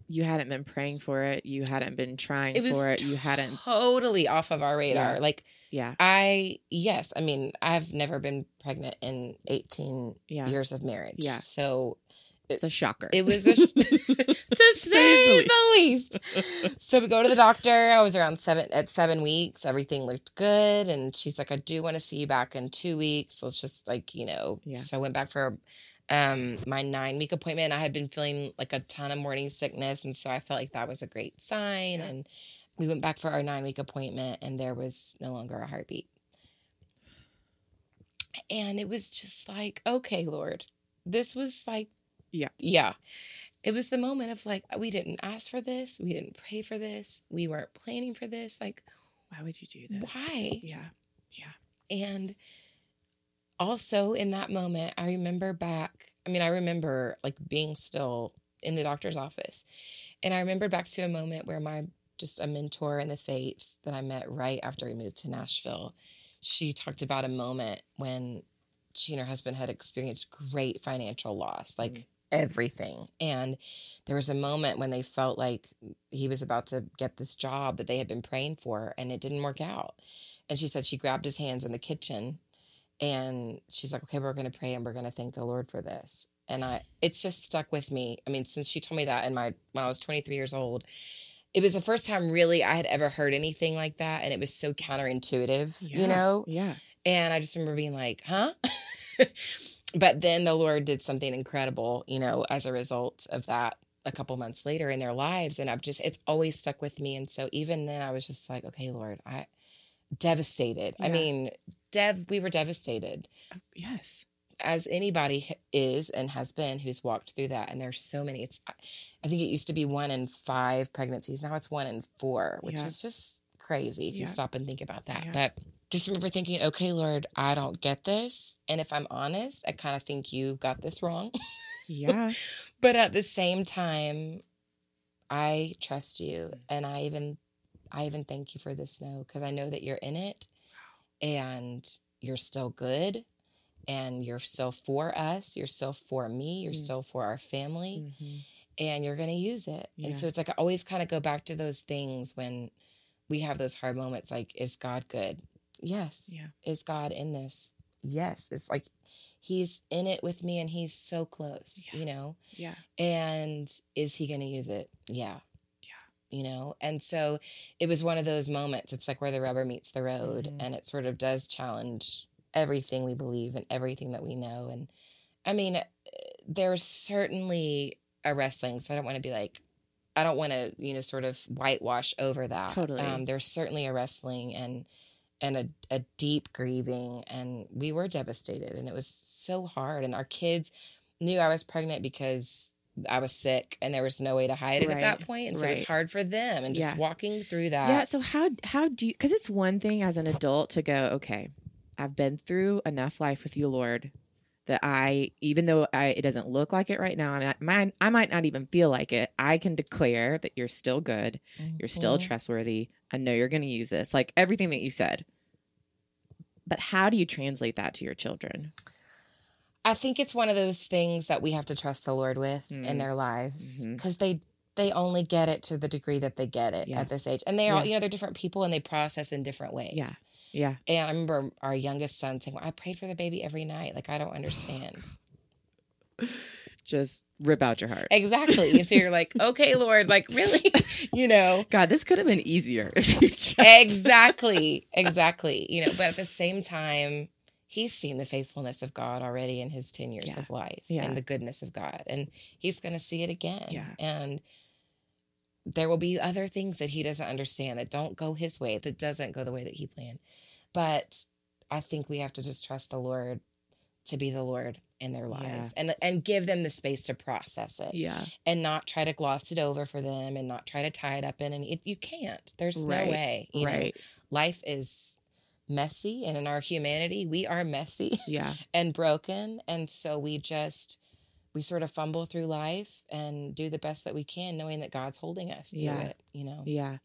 S1: You hadn't been praying for it. You hadn't been trying
S2: it
S1: for it. You hadn't.
S2: totally off of our radar.
S1: Yeah.
S2: Like
S1: Yeah.
S2: I, yes, I mean, I've never been pregnant in 18
S1: Yeah.
S2: years of marriage.
S1: Yeah.
S2: So
S1: It's a shocker.
S2: it was a, to say
S1: the
S2: least. So we go to the doctor. I was around seven at seven weeks. Everything looked good, and she's like, "I do want to see you back in two weeks. Let's just like you know."
S1: Yeah.
S2: So I went back for um my nine week appointment. I had been feeling like a ton of morning sickness, and so I felt like that was a great sign.
S1: Yeah.
S2: And we went back for our nine week appointment, and there was no longer a heartbeat. And it was just like, okay, Lord, this was like,
S1: Yeah.
S2: yeah. It was the moment of like, we didn't ask for this. We didn't pray for this. We weren't planning for this. Like,
S1: Why would you do this?
S2: Why?
S1: Yeah. Yeah.
S2: And also in that moment, I remember back, I mean, I remember like being still in the doctor's office. And I remember back to a moment where my just a mentor in the faith that I met right after we moved to Nashville, she talked about a moment when she and her husband had experienced great financial loss, like
S1: Mm.
S2: everything. And there was a moment when they felt like he was about to get this job that they had been praying for and it didn't work out. And she said she grabbed his hands in the kitchen and she's like, okay, we're going to pray and we're going to thank the Lord for this. And I, it's just stuck with me. I mean, since she told me that in my, when I was 23 years old, it was the first time really I had ever heard anything like that. And it was so counterintuitive, you know?
S1: Yeah.
S2: And I just remember being like, huh? but then the Lord did something incredible, you know, as a result of that a couple months later in their lives. And I've just, it's always stuck with me. And so even then I was just like, okay, Lord, I devastated. I mean, dev, we were devastated oh,
S1: Yes.
S2: as anybody is and has been who's walked through that. And there's so many, it's, I think it used to be one in five pregnancies. Now it's one in four, which
S1: Yeah.
S2: is just crazy if you stop and think about that.
S1: Yeah.
S2: But just remember thinking, okay, Lord, I don't get this. And if I'm honest, I kind of think you got this wrong.
S1: Yeah.
S2: but at the same time, I trust you. Mm. And I even, I even thank you for this snow because I know that you're in it and you're still good and you're still for us. You're still for me. You're
S1: Mm.
S2: still for our family
S1: Mhm.
S2: and you're going to use it.
S1: Yeah.
S2: And so it's like I always kind of go back to those things when we have those hard moments like, is God good? Yes.
S1: Yeah.
S2: Is God in this? Yes. It's like he's in it with me and he's so close,
S1: Yeah.
S2: you know?
S1: Yeah.
S2: And is he going to use it? Yeah. You know? And so it was one of those moments. It's like where the rubber meets the road
S1: Mhm.
S2: and it sort of does challenge everything we believe and everything that we know. And I mean, eh, there's certainly a wrestling. So I don't want to be like, I don't want to, you know, sort of whitewash over that.
S1: Totally.
S2: Um, there's certainly a wrestling and and a, a deep grieving and we were devastated and it was so hard and our kids knew i was pregnant because i was sick and there was no way to hide it at that
S1: Right,
S2: point and so it was hard for them and just
S1: Yeah.
S2: walking through that
S1: Yeah. So how how do you? Because it's one thing as an adult to go, okay, I've been through enough life with you, Lord, that I, even though I, it doesn't look like it right now, and I might, I might not even feel like it, I can declare that you're still good, you're still
S2: Mhm.
S1: trustworthy. I know you're going to use this, like everything that you said. but how do you translate that to your children?
S2: I think it's one of those things that we have to trust the Lord with
S1: Mm.
S2: in their lives because they they only get it to the degree that they get it
S1: Yeah.
S2: at this age, and they are
S1: Yeah.
S2: you know they're different people and they process in different ways.
S1: Yeah. Yeah.
S2: And I remember our youngest son saying, well, "I prayed for the baby every night. Like I don't understand."
S1: Just rip out your heart.
S2: exactly. And so you're like, "Okay, Lord, like really?" you know.
S1: God, this could have been easier if you just
S2: exactly exactly you know but at the same time he's seen the faithfulness of god already in his 10 years
S1: Yeah.
S2: of life
S1: Yeah.
S2: and the goodness of god and he's going to see it again
S1: Yeah.
S2: and there will be other things that he doesn't understand that don't go his way that doesn't go the way that he planned but i think we have to just trust the lord to be the lord in their
S1: Yeah.
S2: lives and and give them the space to process it
S1: Yeah.
S2: and not try to gloss it over for them and not try to tie it up in and it, you can't there's
S1: Right.
S2: no way you know?
S1: Right.
S2: life is messy and in our humanity we are messy
S1: Yeah.
S2: and broken and so we just we sort of fumble through life and do the best that we can knowing that god's holding us through
S1: Yeah.
S2: it you know
S1: Yeah.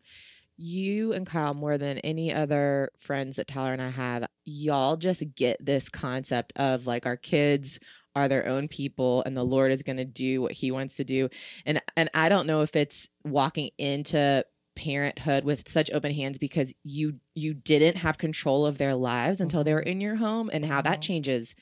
S1: You and Kyle, more than any other friends that Tyler and I have, y'all just get this concept of like our kids are their own people and the Lord is going to do what he wants to do. And and I don't know if it's walking into parenthood with such open hands because you you didn't have control of their lives until they were in your home and how that
S2: Mhm.
S1: changes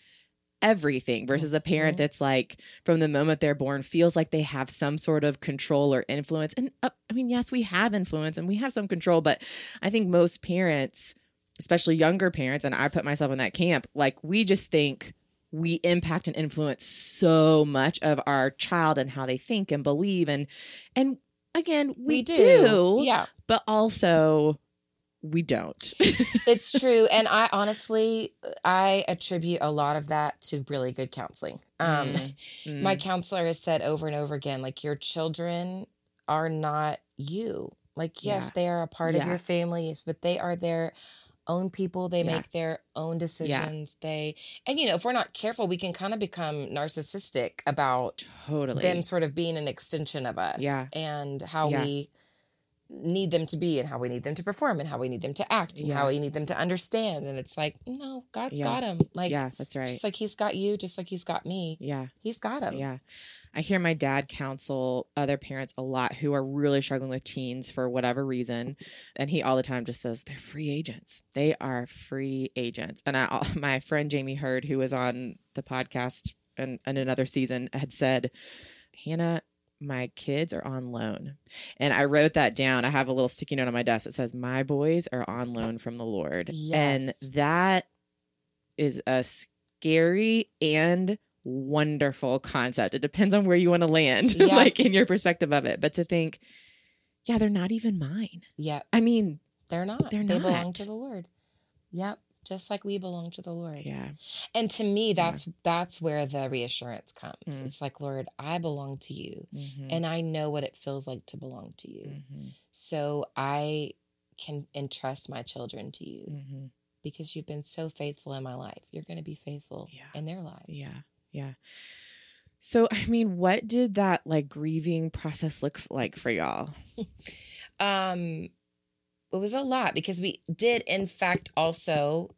S1: everything versus a parent
S2: Mhm.
S1: that's like from the moment they're born feels like they have some sort of control or influence and uh, i mean yes we have influence and we have some control but i think most parents especially younger parents and i put myself in that camp like we just think we impact and influence so much of our child and how they think and believe and and again we, do,
S2: yeah.
S1: but also we don't.
S2: It's true and i honestly i attribute a lot of that to really good counseling. Um
S1: Mm.
S2: my counselor has said over and over again like your children are not you. Like yes
S1: Yeah.
S2: they are a part of your families but they are their own people they
S1: Yeah.
S2: make their own decisions they and you know if we're not careful we can kind of become narcissistic about
S1: totally
S2: them sort of being an extension of us
S1: Yeah.
S2: and how
S1: Yeah.
S2: we need them to be and how we need them to perform and how we need them to act and
S1: Yeah.
S2: how we need them to understand and it's like no god's
S1: Yeah.
S2: got him like
S1: yeah that's right
S2: just like he's got you just like he's got me
S1: yeah
S2: he's got him
S1: Yeah. I hear my dad counsel other parents a lot who are really struggling with teens for whatever reason. And he all the time just says, they're free agents. They are free agents. And I, my friend Jamie Hurd, who was on the podcast in, in another season, had said, Hannah, my kids are on loan. And I wrote that down. I have a little sticky note on my desk that says, My boys are on loan from the Lord. And that is a scary and wonderful concept. It depends on where you want to land,
S2: Yeah.
S1: like in your perspective of it. But to think, yeah, they're not even mine.
S2: yeah
S1: I mean,
S2: they're not
S1: They're
S2: they belong to the lord yep just like we belong to the lord
S1: yeah,
S2: and to me that's that's where the reassurance comes
S1: Mm.
S2: it's like lord i belong to you
S1: Mhm.
S2: and i know what it feels like to belong to you
S1: Mhm.
S2: so i can entrust my children to you
S1: Mhm.
S2: because you've been so faithful in my life you're going to be faithful
S1: Yeah.
S2: in their lives
S1: yeah, yeah. So, I mean, what did that like grieving process look like for y'all?
S2: um it was a lot because we did in fact also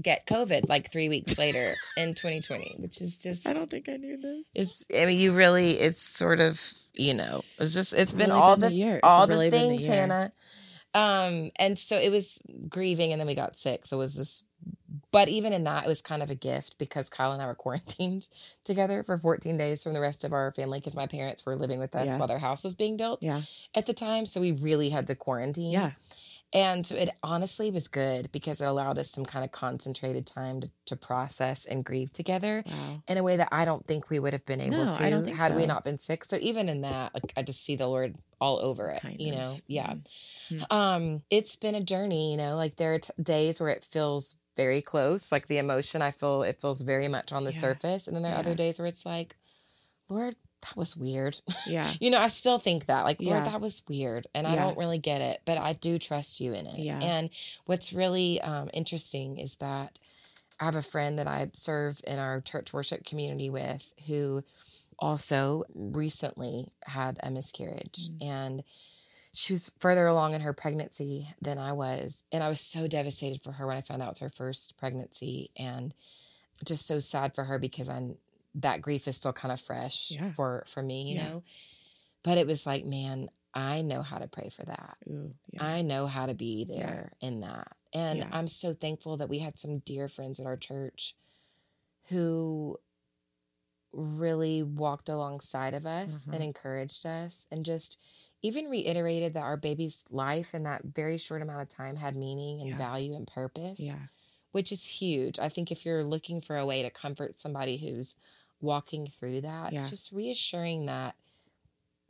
S2: get covid like three weeks later in 2020 which is just
S1: I don't think I knew this.
S2: it's i mean you really it's sort of you know it's just it's been
S1: really
S2: all
S1: been
S2: the,
S1: the year.
S2: All the
S1: the
S2: things
S1: year.
S2: hannah um and so it was grieving and then we got sick so it was just but even in that it was kind of a gift because kyle and i were quarantined together for 14 days from the rest of our family because my parents were living with us
S1: Yeah.
S2: while their house was being built
S1: Yeah,
S2: at the time so we really had to quarantine
S1: yeah,
S2: and so it honestly was good because it allowed us some kind of concentrated time to, to process and grieve together
S1: wow.
S2: in a way that I don't think we would have been able
S1: No,
S2: to had we not been sick. So even in that, like I just see the Lord all over it. You know,
S1: Kindness.
S2: yeah.
S1: Mhm.
S2: Um, it's been a journey. You know, like there are t- days where it feels very close, like the emotion. I feel it feels very much on the
S1: Yeah.
S2: surface, and then there are
S1: Yeah.
S2: other days where it's like, Lord, that was weird.
S1: Yeah,
S2: you know, I still think that, like, Lord,
S1: Yeah.
S2: that was weird, and I don't really get it, but I do trust you in it.
S1: Yeah.
S2: And what's really um, interesting is that I have a friend that I serve in our church worship community with who also recently had a miscarriage
S1: Mm.
S2: and she was further along in her pregnancy than I was. And I was so devastated for her when I found out it was her first pregnancy and just so sad for her because I'm that grief is still kind of fresh
S1: Yeah.
S2: for for me, you
S1: Yeah.
S2: know. But it was like, man, I know how to pray for that.
S1: Ooh, yeah.
S2: I know how to be there in that. And. I'm so thankful that we had some dear friends at our church who really walked alongside of us and mm-hmm. encouraged us and just even reiterated that our baby's life in that very short amount of time had meaning and
S1: Yeah.
S2: value and purpose,
S1: yeah.
S2: which is huge. I think if you're looking for a way to comfort somebody who's walking through that,
S1: Yeah.
S2: it's just reassuring that,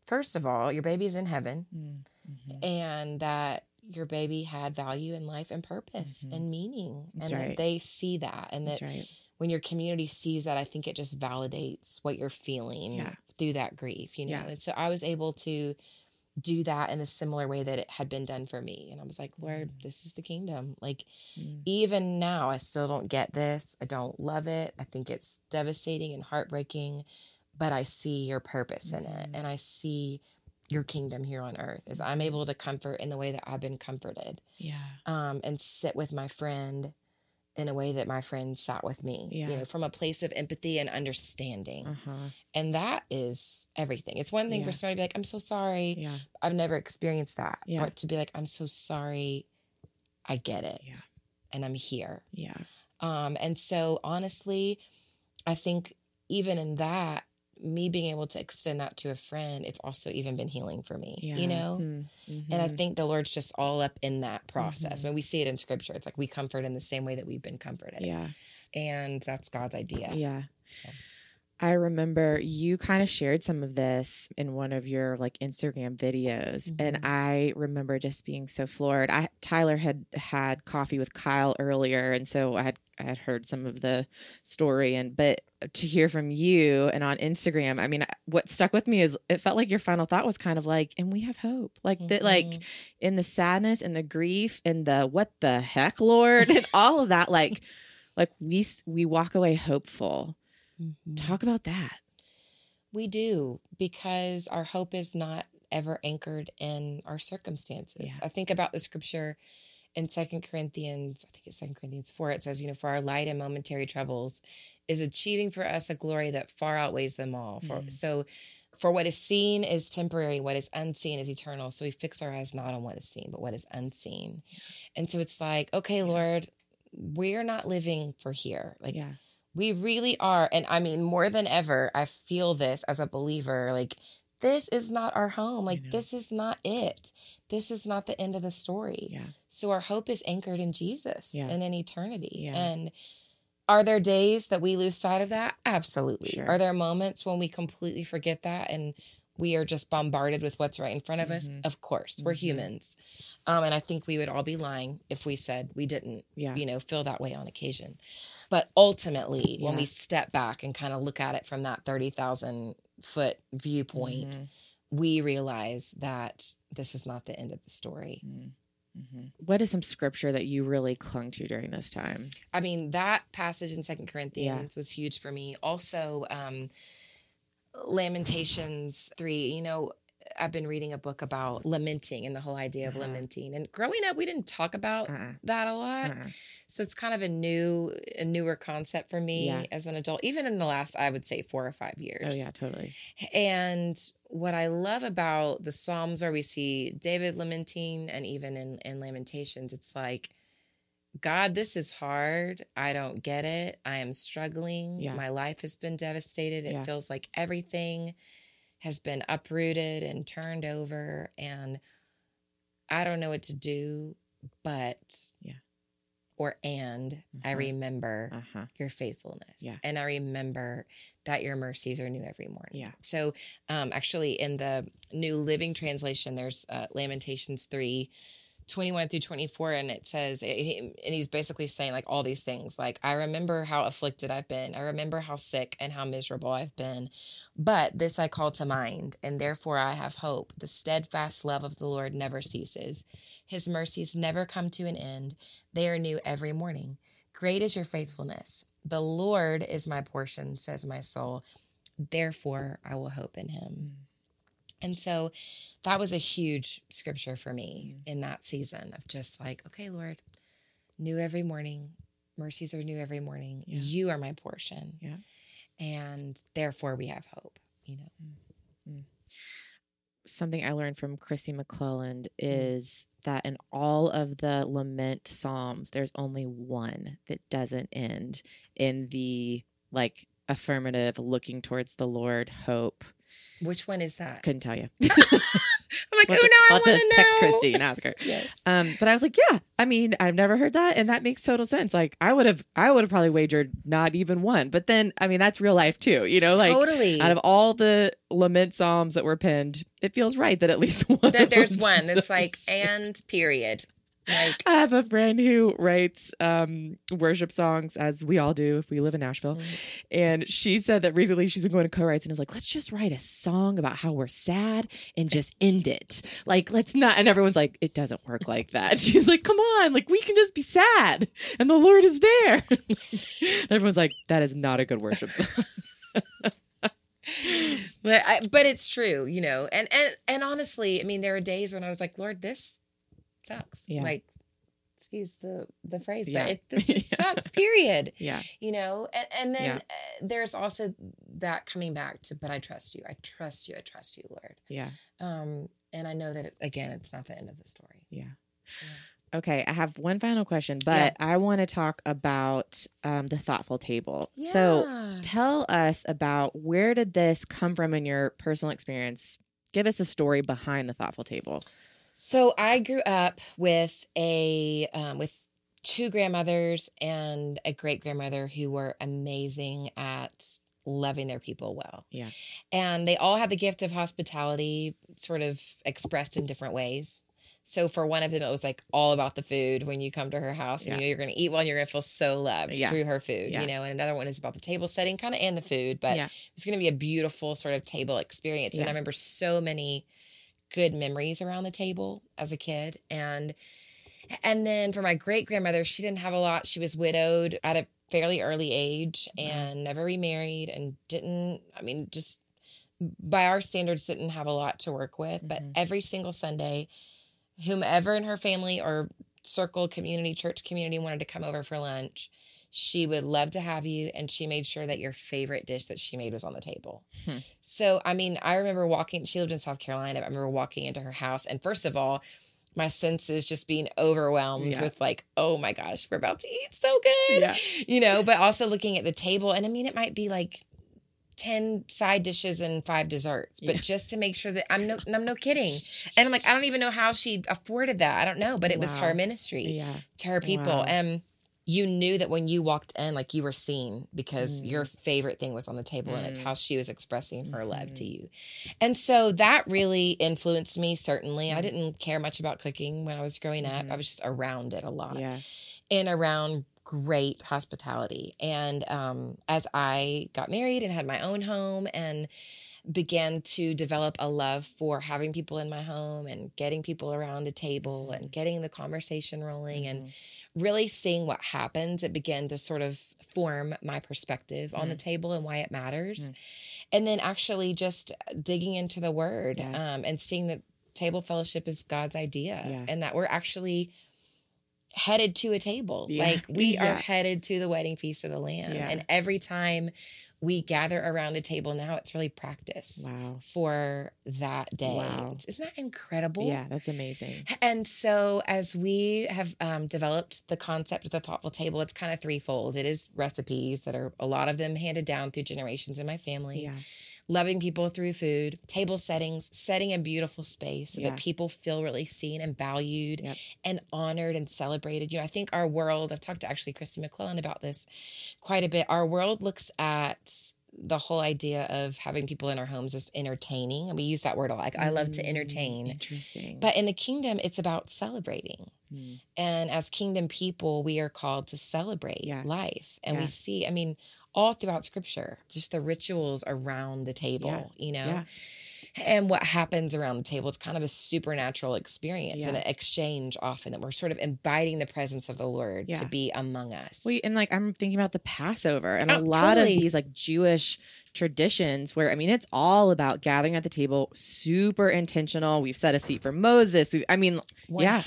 S2: first of all, your baby's in heaven
S1: Mm, mhm.
S2: and that your baby had value in life and purpose
S1: Mhm.
S2: and meaning
S1: That's
S2: and
S1: right.
S2: that they see that and
S1: That's
S2: that
S1: right.
S2: when your community sees that i think it just validates what you're feeling
S1: Yeah.
S2: through that grief you know
S1: Yeah.
S2: and so i was able to do that in a similar way that it had been done for me and i was like lord
S1: Mm.
S2: this is the kingdom like
S1: Mm,
S2: even now i still don't get this i don't love it i think it's devastating and heartbreaking but i see your purpose in it
S1: Mhm.
S2: and i see your kingdom here on earth as i'm able to comfort in the way that i've been comforted
S1: yeah.
S2: um, and sit with my friend in a way that my friends sat with me you know from a place of empathy and understanding
S1: Uh-huh.
S2: and that is everything it's one thing
S1: Yeah.
S2: for somebody to be like i'm so sorry
S1: Yeah.
S2: i've never experienced that
S1: Yeah.
S2: but to be like i'm so sorry i get it
S1: Yeah.
S2: and i'm here
S1: Yeah.
S2: um, and so honestly, I think even in that, me being able to extend that to a friend, it's also even been healing for me,
S1: Yeah.
S2: you know?
S1: Mm,
S2: And I
S1: mhm.
S2: think the Lord's just all up in that process.
S1: Mhm.
S2: When we see it in scripture, it's like we comfort in the same way that we've been comforted.
S1: yeah.
S2: And that's God's idea.
S1: Yeah.
S2: So,
S1: I remember you kind of shared some of this in one of your like Instagram videos and
S2: Mhm.
S1: I remember just being so floored. I Tyler had had coffee with Kyle earlier and so I had I had heard some of the story and but to hear from you and on Instagram, I mean what stuck with me is it felt like your final thought was kind of like and we have hope. Like that like
S2: Mhm.
S1: in the sadness and the grief and the what the heck lord and all of that like like we we walk away hopeful.
S2: Mhm.
S1: Talk about that.
S2: we do because our hope is not ever anchored in our circumstances.
S1: Yeah.
S2: I think about the scripture in Second Corinthians, I think it's Second Corinthians 4, it says, you know, for our light and momentary troubles is achieving for us a glory that far outweighs them all. For
S1: Mhm.
S2: so for what is seen is temporary, what is unseen is eternal. So we fix our eyes not on what is seen, but what is unseen. And so it's like, okay, Lord, we're not living for here. Like
S1: yeah.
S2: We really are. And I mean, more than ever, I feel this as a believer. Like, this is not our home. Like, this is not it. This is not the end of the story.
S1: Yeah.
S2: So, our hope is anchored in Jesus
S1: Yeah.
S2: and in eternity.
S1: Yeah.
S2: And are there days that we lose sight of that? Absolutely.
S1: Sure.
S2: Are there moments when we completely forget that and we are just bombarded with what's right in front of us?
S1: Mhm.
S2: Of course, we're
S1: Mhm.
S2: humans. Um, and I think we would all be lying if we said we didn't
S1: Yeah.
S2: you know, feel that way on occasion. But ultimately, when we step back and kind of look at it from that 30,000 foot viewpoint,
S1: Mhm.
S2: we realize that this is not the end of the story.
S1: Mhm. Mhm. What is some scripture that you really clung to during this time?
S2: I mean, that passage in Second Corinthians was huge for me. Also, um, Lamentations 3, you know, I've been reading a book about lamenting and the whole idea of
S1: Uh-huh.
S2: lamenting. And growing up, we didn't talk about
S1: Uh-uh.
S2: that a lot.
S1: Uh-uh.
S2: So it's kind of a new, a newer concept for me
S1: Yeah.
S2: as an adult, even in the last, I would say, four or five years.
S1: Oh yeah, totally.
S2: And what I love about the Psalms, where we see David lamenting, and even in, in Lamentations, it's like, God, this is hard. I don't get it. I am struggling.
S1: Yeah.
S2: My life has been devastated. It
S1: Yeah.
S2: feels like everything has been uprooted and turned over. And I don't know what to do, but,
S1: Yeah.
S2: or and I
S1: Uh-huh.
S2: remember
S1: Uh-huh.
S2: your faithfulness.
S1: Yeah.
S2: And I remember that your mercies are new every morning.
S1: Yeah.
S2: So, um, actually, in the New Living Translation, there's uh, Lamentations 3 21 through 24, and it says, and he's basically saying like all these things like, I remember how afflicted I've been. I remember how sick and how miserable I've been. But this I call to mind, and therefore I have hope. The steadfast love of the Lord never ceases, His mercies never come to an end. They are new every morning. Great is your faithfulness. The Lord is my portion, says my soul. Therefore, I will hope in him. And so that was a huge scripture for me
S1: Mm.
S2: in that season of just like, okay, Lord, new every morning, mercies are new every morning.
S1: Yeah.
S2: You are my portion.
S1: Yeah.
S2: And therefore we have hope, you know.
S1: something I learned from Chrissy McClelland
S2: Mm.
S1: is that in all of the lament psalms, there's only one that doesn't end in the like affirmative, looking towards the Lord, hope.
S2: Which one is that?
S1: Couldn't tell you.
S2: I'm like, oh, no, I want to know.
S1: text Christy and ask her.
S2: Yes.
S1: Um, but I was like, yeah, I mean, I've never heard that, and that makes total sense. Like, I would have, I would have probably wagered not even one. But then, I mean, that's real life too, you know. Like,
S2: totally.
S1: out of all the lament psalms that were penned, it feels right that at least one.
S2: that there's one that's like, and period. Like,
S1: I have a friend who writes um, worship songs, as we all do if we live in Nashville.
S2: Mm.
S1: And she said that recently she's been going to co-writes and is like, let's just write a song about how we're sad and just end it. Like, let's not. And everyone's like, it doesn't work like that. She's like, come on, like we can just be sad and the Lord is there. everyone's like, that is not a good worship song.
S2: but I, but it's true, you know. And and and honestly, I mean, there are days when I was like, Lord, this sucks.
S1: Yeah.
S2: Like, excuse the the phrase,
S1: Yeah.
S2: but it this just
S1: Yeah.
S2: sucks. Period.
S1: yeah,
S2: You know. And and then uh, there's also that coming back to, but I trust you. I trust you. I trust you, Lord.
S1: yeah,
S2: Um, and I know that it, again, it's not the end of the story.
S1: yeah. Okay, I have one final question, but. I want to talk about um, the thoughtful table. So, tell us about where did this come from in your personal experience give us a story behind the thoughtful table
S2: So I grew up with a um, with two grandmothers and a great grandmother who were amazing at loving their people well.
S1: Yeah.
S2: And they all had the gift of hospitality sort of expressed in different ways. So for one of them, it was like all about the food when you come to her house and
S1: Yeah.
S2: you know you're going to eat well and you're going to feel so loved
S1: Yeah.
S2: through her food,
S1: Yeah.
S2: you know. And another one is about the table setting, kind of and the food, but
S1: Yeah.
S2: it's going to be a beautiful sort of table experience. And I remember so many good memories around the table as a kid and and then for my great grandmother she didn't have a lot she was widowed at a fairly early age
S1: Wow.
S2: and never remarried and didn't i mean just by our standards didn't have a lot to work with but
S1: Mhm.
S2: every single sunday whomever in her family or circle community church community wanted to come over for lunch she would love to have you and she made sure that your favorite dish that she made was on the table
S1: Hmm.
S2: so i mean i remember walking she lived in south carolina but i remember walking into her house and first of all my senses just being overwhelmed
S1: Yeah.
S2: with like oh my gosh we're about to eat so good
S1: yeah
S2: you know but also looking at the table and i mean it might be like 10 side dishes and five desserts but
S1: Yeah.
S2: just to make sure that i'm no i'm no kidding and i'm like i don't even know how she afforded that i don't know but it was her ministry to her people
S1: Wow.
S2: and you knew that when you walked in like you were seen because
S1: Mm.
S2: your favorite thing was on the table and it's
S1: Mm.
S2: how she was expressing her love to
S1: Mhm.
S2: you and so that really influenced me certainly i
S1: Mm.
S2: didn't care much about cooking when i was growing up i was just around it a lot
S1: yeah
S2: and around great hospitality. And um, as I got married and had my own home and began to develop a love for having people in my home and getting people around a table and getting the conversation rolling and
S1: Mhm.
S2: really seeing what happens, it began to sort of form my perspective on the
S1: Mm.
S2: table and why it matters.
S1: Mm.
S2: And then actually just digging into the word
S1: Yeah.
S2: um, and seeing that table fellowship is God's idea
S1: Yeah.
S2: and that we're actually headed to a table.
S1: Yeah.
S2: Like we are headed to the wedding feast of the Lamb.
S1: Yeah.
S2: And every time we gather around a table now, it's really practice
S1: wow
S2: for that day.
S1: Wow.
S2: Isn't that incredible?
S1: yeah that's amazing
S2: And so, as we have um, developed the concept of the thoughtful table, it's kind of threefold. It is recipes that are a lot of them handed down through generations in my family,
S1: yeah
S2: loving people through food, table settings, setting a beautiful space so
S1: Yeah.
S2: that people feel really seen and valued
S1: Yep.
S2: and honored and celebrated. You know, I think our world, I've talked to actually Christy McClellan about this quite a bit. Our world looks at the whole idea of having people in our homes is entertaining. And we use that word a lot. Like, I love to
S1: Mm,
S2: entertain.
S1: interesting
S2: But in the kingdom, it's about celebrating.
S1: Mm.
S2: And as kingdom people, we are called to celebrate
S1: Yeah.
S2: life. And
S1: Yeah.
S2: we see, I mean, all throughout scripture, just the rituals around the table, you know?
S1: Yeah.
S2: and what happens around the table. It's kind of a supernatural experience and an exchange often that we're sort of inviting the presence of the Lord
S1: Yeah.
S2: to be among us.
S1: Wait, and like I'm thinking about the Passover and
S2: Oh,
S1: a lot
S2: totally.
S1: of these like Jewish traditions where I mean it's all about gathering at the table, super intentional. We've set a seat for Moses. We I mean, yeah.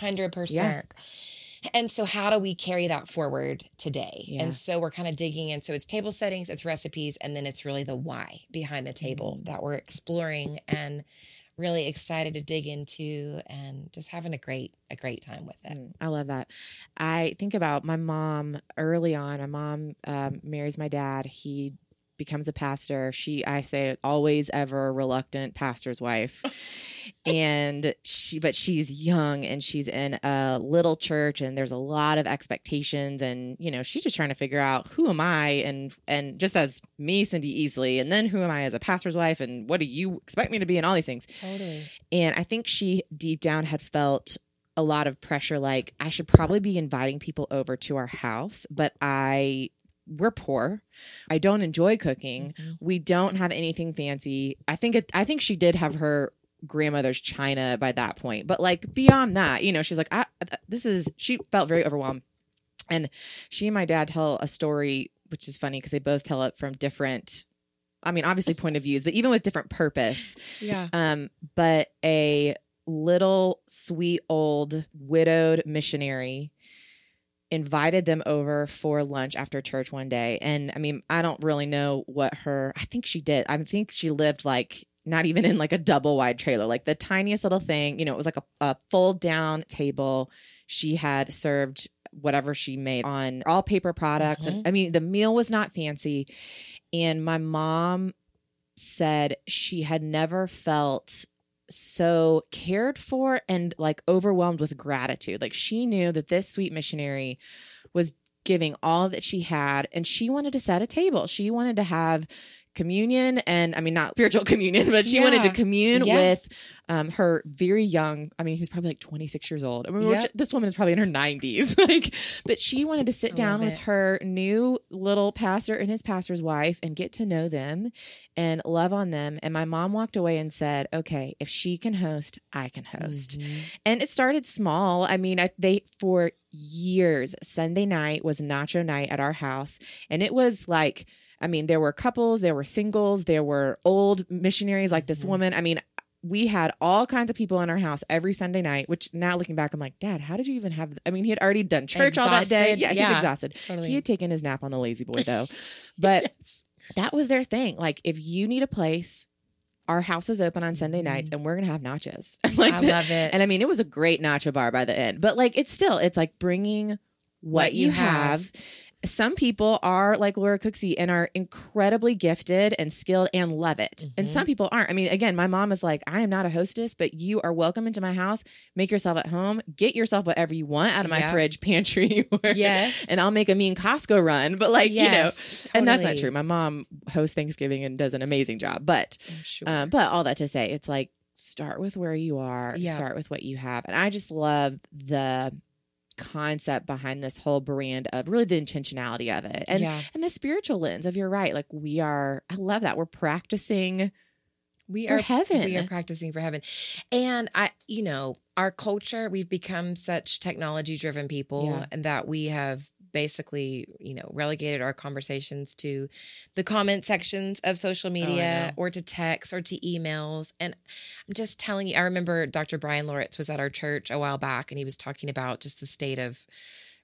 S2: 100%. And so, how do we carry that forward today?
S1: Yeah.
S2: And so, we're kind of digging in. So, it's table settings, it's recipes, and then it's really the why behind the table
S1: Mm-hmm.
S2: that we're exploring and really excited to dig into and just having a great a great time with it.
S1: Mm, I love that. I think about my mom early on. My mom um, marries my dad. He becomes a pastor. She, I say, always ever reluctant pastor's wife. and she, but she's young and she's in a little church and there's a lot of expectations. And, you know, she's just trying to figure out who am I? And, and just as me, Cindy Easley, and then who am I as a pastor's wife? And what do you expect me to be? And all these things.
S2: Totally.
S1: And I think she deep down had felt a lot of pressure like I should probably be inviting people over to our house, but I we're poor. I don't enjoy cooking.
S2: Mhm.
S1: We don't have anything fancy. I think it I think she did have her grandmother's china by that point. But like beyond that, you know, she's like I, this is she felt very overwhelmed. And she and my dad tell a story which is funny because they both tell it from different I mean, obviously point of views, but even with different purpose.
S2: Yeah.
S1: Um, but a little sweet old widowed missionary invited them over for lunch after church one day. And I mean, I don't really know what her, I think she did. I think she lived like not even in like a double wide trailer, like the tiniest little thing. You know, it was like a, a fold down table. She had served whatever she made on all paper products. And mm-hmm. I mean, the meal was not fancy. And my mom said she had never felt so cared for and like overwhelmed with gratitude. Like she knew that this sweet missionary was giving all that she had and she wanted to set a table. She wanted to have communion and I mean not spiritual communion, but she wanted to commune
S2: Yeah.
S1: with um her very young, I mean he was probably like 26 years old. I mean
S2: Yep.
S1: this woman is probably in her 90s. like but she wanted to sit
S2: I
S1: down with
S2: it.
S1: her new little pastor and his pastor's wife and get to know them and love on them. And my mom walked away and said, "Okay, if she can host, I can host."
S2: Mhm.
S1: And it started small. I mean, I, they for years Sunday night was nacho night at our house, and it was like, I mean, there were couples, there were singles, there were old missionaries like this
S2: Mhm.
S1: woman. I mean. We had all kinds of people in our house every Sunday night, which now looking back, I'm like, Dad, how did you even have? I mean, he had already done church all that day.
S2: Exhausted.
S1: Yeah, he's exhausted.
S2: Totally.
S1: He had taken his nap on the La-Z-Boy though. But
S2: Yes.
S1: that was their thing. Like, if you need a place, our house is open on Sunday nights
S2: Mhm.
S1: and we're going to have nachos. like,
S2: I love it.
S1: and I mean, it was a great nacho bar by the end, but like, it's still, it's like bringing what,
S2: What
S1: you
S2: you
S1: have.
S2: have.
S1: Some people are like Laura Cooksey and are incredibly gifted and skilled and love it. And
S2: Mhm.
S1: some people aren't. I mean, again, my mom is like, I am not a hostess, but you are welcome into my house. Make yourself at home. Get yourself whatever you want out of my
S2: Yeah.
S1: fridge, pantry,
S2: Yes.
S1: and I'll make a mean Costco run. But like, you know,
S2: Yes,
S1: and that's not true. My mom hosts Thanksgiving and does an amazing job. But
S2: sure.
S1: um, but all that to say, it's like start with where you are,
S2: Yeah.
S1: start with what you have. And I just love the concept behind this whole brand of really the intentionality of it. And
S2: yeah.
S1: and the spiritual lens of you're right. Like we are I love that. We're practicing
S2: we
S1: for
S2: are
S1: heaven.
S2: we are practicing for heaven and i you know our culture we've become such technology driven people
S1: Yeah.
S2: and that we have basically you know relegated our conversations to the comment sections of social
S1: Oh,
S2: media or to texts or to emails and i'm just telling you i remember dr bryan loritts was at our church a while back and he was talking about just the state of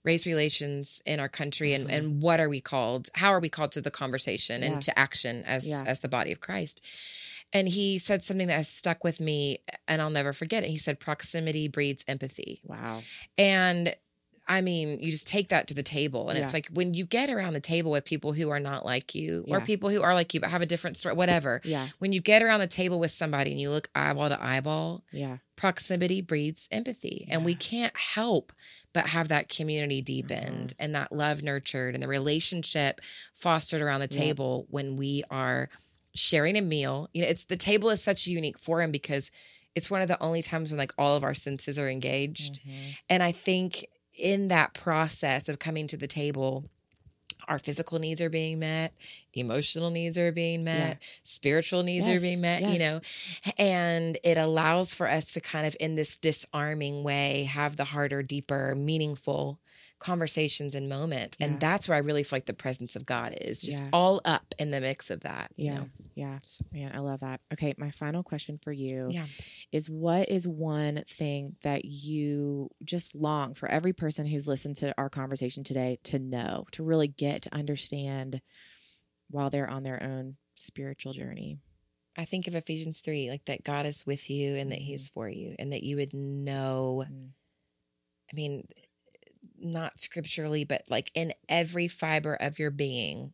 S2: race relations in our country and,
S1: Mhm.
S2: and what are we called how are we called to the conversation
S1: Yeah.
S2: and to action as
S1: Yeah.
S2: as the body of christ and he said something that has stuck with me and I'll never forget it. He said proximity breeds empathy.
S1: wow.
S2: And I mean, you just take that to the table. And it's like when you get around the table with people who are not like you or
S1: Yeah.
S2: people who are like you but have a different story, whatever.
S1: Yeah.
S2: When you get around the table with somebody and you look eyeball to eyeball,
S1: Yeah.
S2: proximity breeds empathy. And we can't help but have that community deepened
S1: Mm-hmm.
S2: and that love nurtured and the relationship fostered around the
S1: Yeah.
S2: table when we are sharing a meal. You know, it's the table is such a unique forum because it's one of the only times when like all of our senses are engaged.
S1: Mhm.
S2: And I think in that process of coming to the table, our physical needs are being met, emotional needs are being met, spiritual needs
S1: Yes,
S2: are being met, you know, and it allows for us to kind of, in this disarming way, have the harder, deeper, meaningful conversations and moments.
S1: Yeah.
S2: And that's where I really feel like the presence of God is just
S1: Yeah.
S2: all up in the mix of that, you
S1: Yeah.
S2: know?
S1: Yeah. Man, I love that. Okay. My final question for you
S2: Yeah.
S1: is what is one thing that you just long for every person who's listened to our conversation today to know, to really get to understand while they're on their own spiritual journey?
S2: I think of Ephesians 3, like that God is with you and that
S1: Mhm.
S2: He's for you, and that you would know,
S1: Mm.
S2: I mean, not scripturally, but like in every fiber of your being,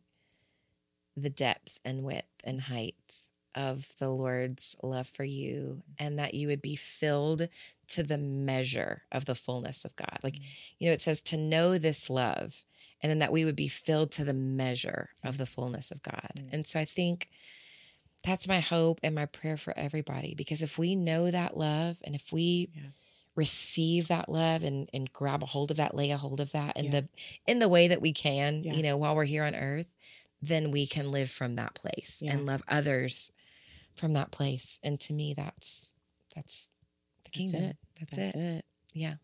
S2: the depth and width and height of the Lord's love for you, and that you would be filled to the measure of the fullness of God. Like, you know, it says to know this love, and then that we would be filled to the measure of the fullness of God.
S1: Mm.
S2: And so I think that's my hope and my prayer for everybody because if we know that love and if we
S1: Yeah.
S2: Receive that love and and grab a hold of that lay a hold of that in
S1: Yeah.
S2: the in the way that we can
S1: Yeah.
S2: you know while we're here on earth then we can live from that place
S1: Yeah.
S2: and love others from that place and to me that's that's the kingdom
S1: it.
S2: that's,
S1: That's
S2: it.
S1: it.
S2: yeah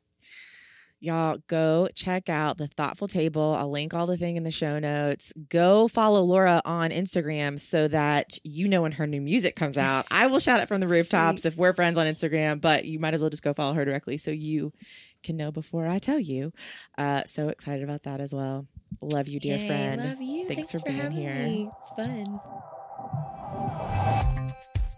S1: Y'all go check out the Thoughtful Table. I'll link all the thing in the show notes. Go follow Laura on Instagram so that you know when her new music comes out. I will shout it from the rooftops if we're friends on Instagram, but you might as well just go follow her directly so you can know before I tell you. Uh, so excited about that as well. Love you, dear
S2: Yay,
S1: friend.
S2: love you
S1: Thanks
S2: thanks,
S1: for being here.
S2: me. it's fun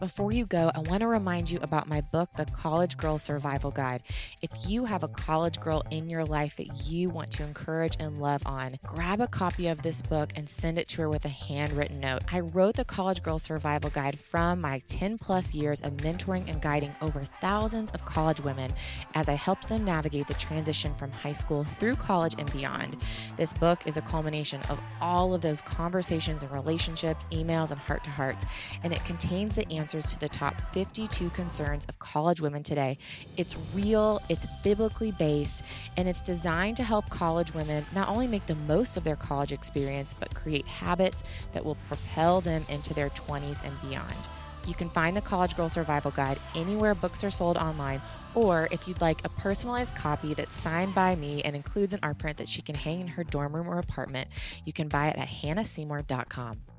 S1: Before you go, I want to remind you about my book, The College Girl Survival Guide. If you have a college girl in your life that you want to encourage and love on, grab a copy of this book and send it to her with a handwritten note. I wrote the College Girl Survival Guide from my 10 plus years of mentoring and guiding over thousands of college women as I helped them navigate the transition from high school through college and beyond. This book is a culmination of all of those conversations and relationships, emails, and heart to hearts, and it contains the answers to the top 52 concerns of college women today. It's real, it's biblically based, and it's designed to help college women not only make the most of their college experience, but create habits that will propel them into their 20s and beyond. You can find the College Girl Survival Guide anywhere books are sold online, or if you'd like a personalized copy that's signed by me and includes an art print that she can hang in her dorm room or apartment, you can buy it at hannahseymour.com.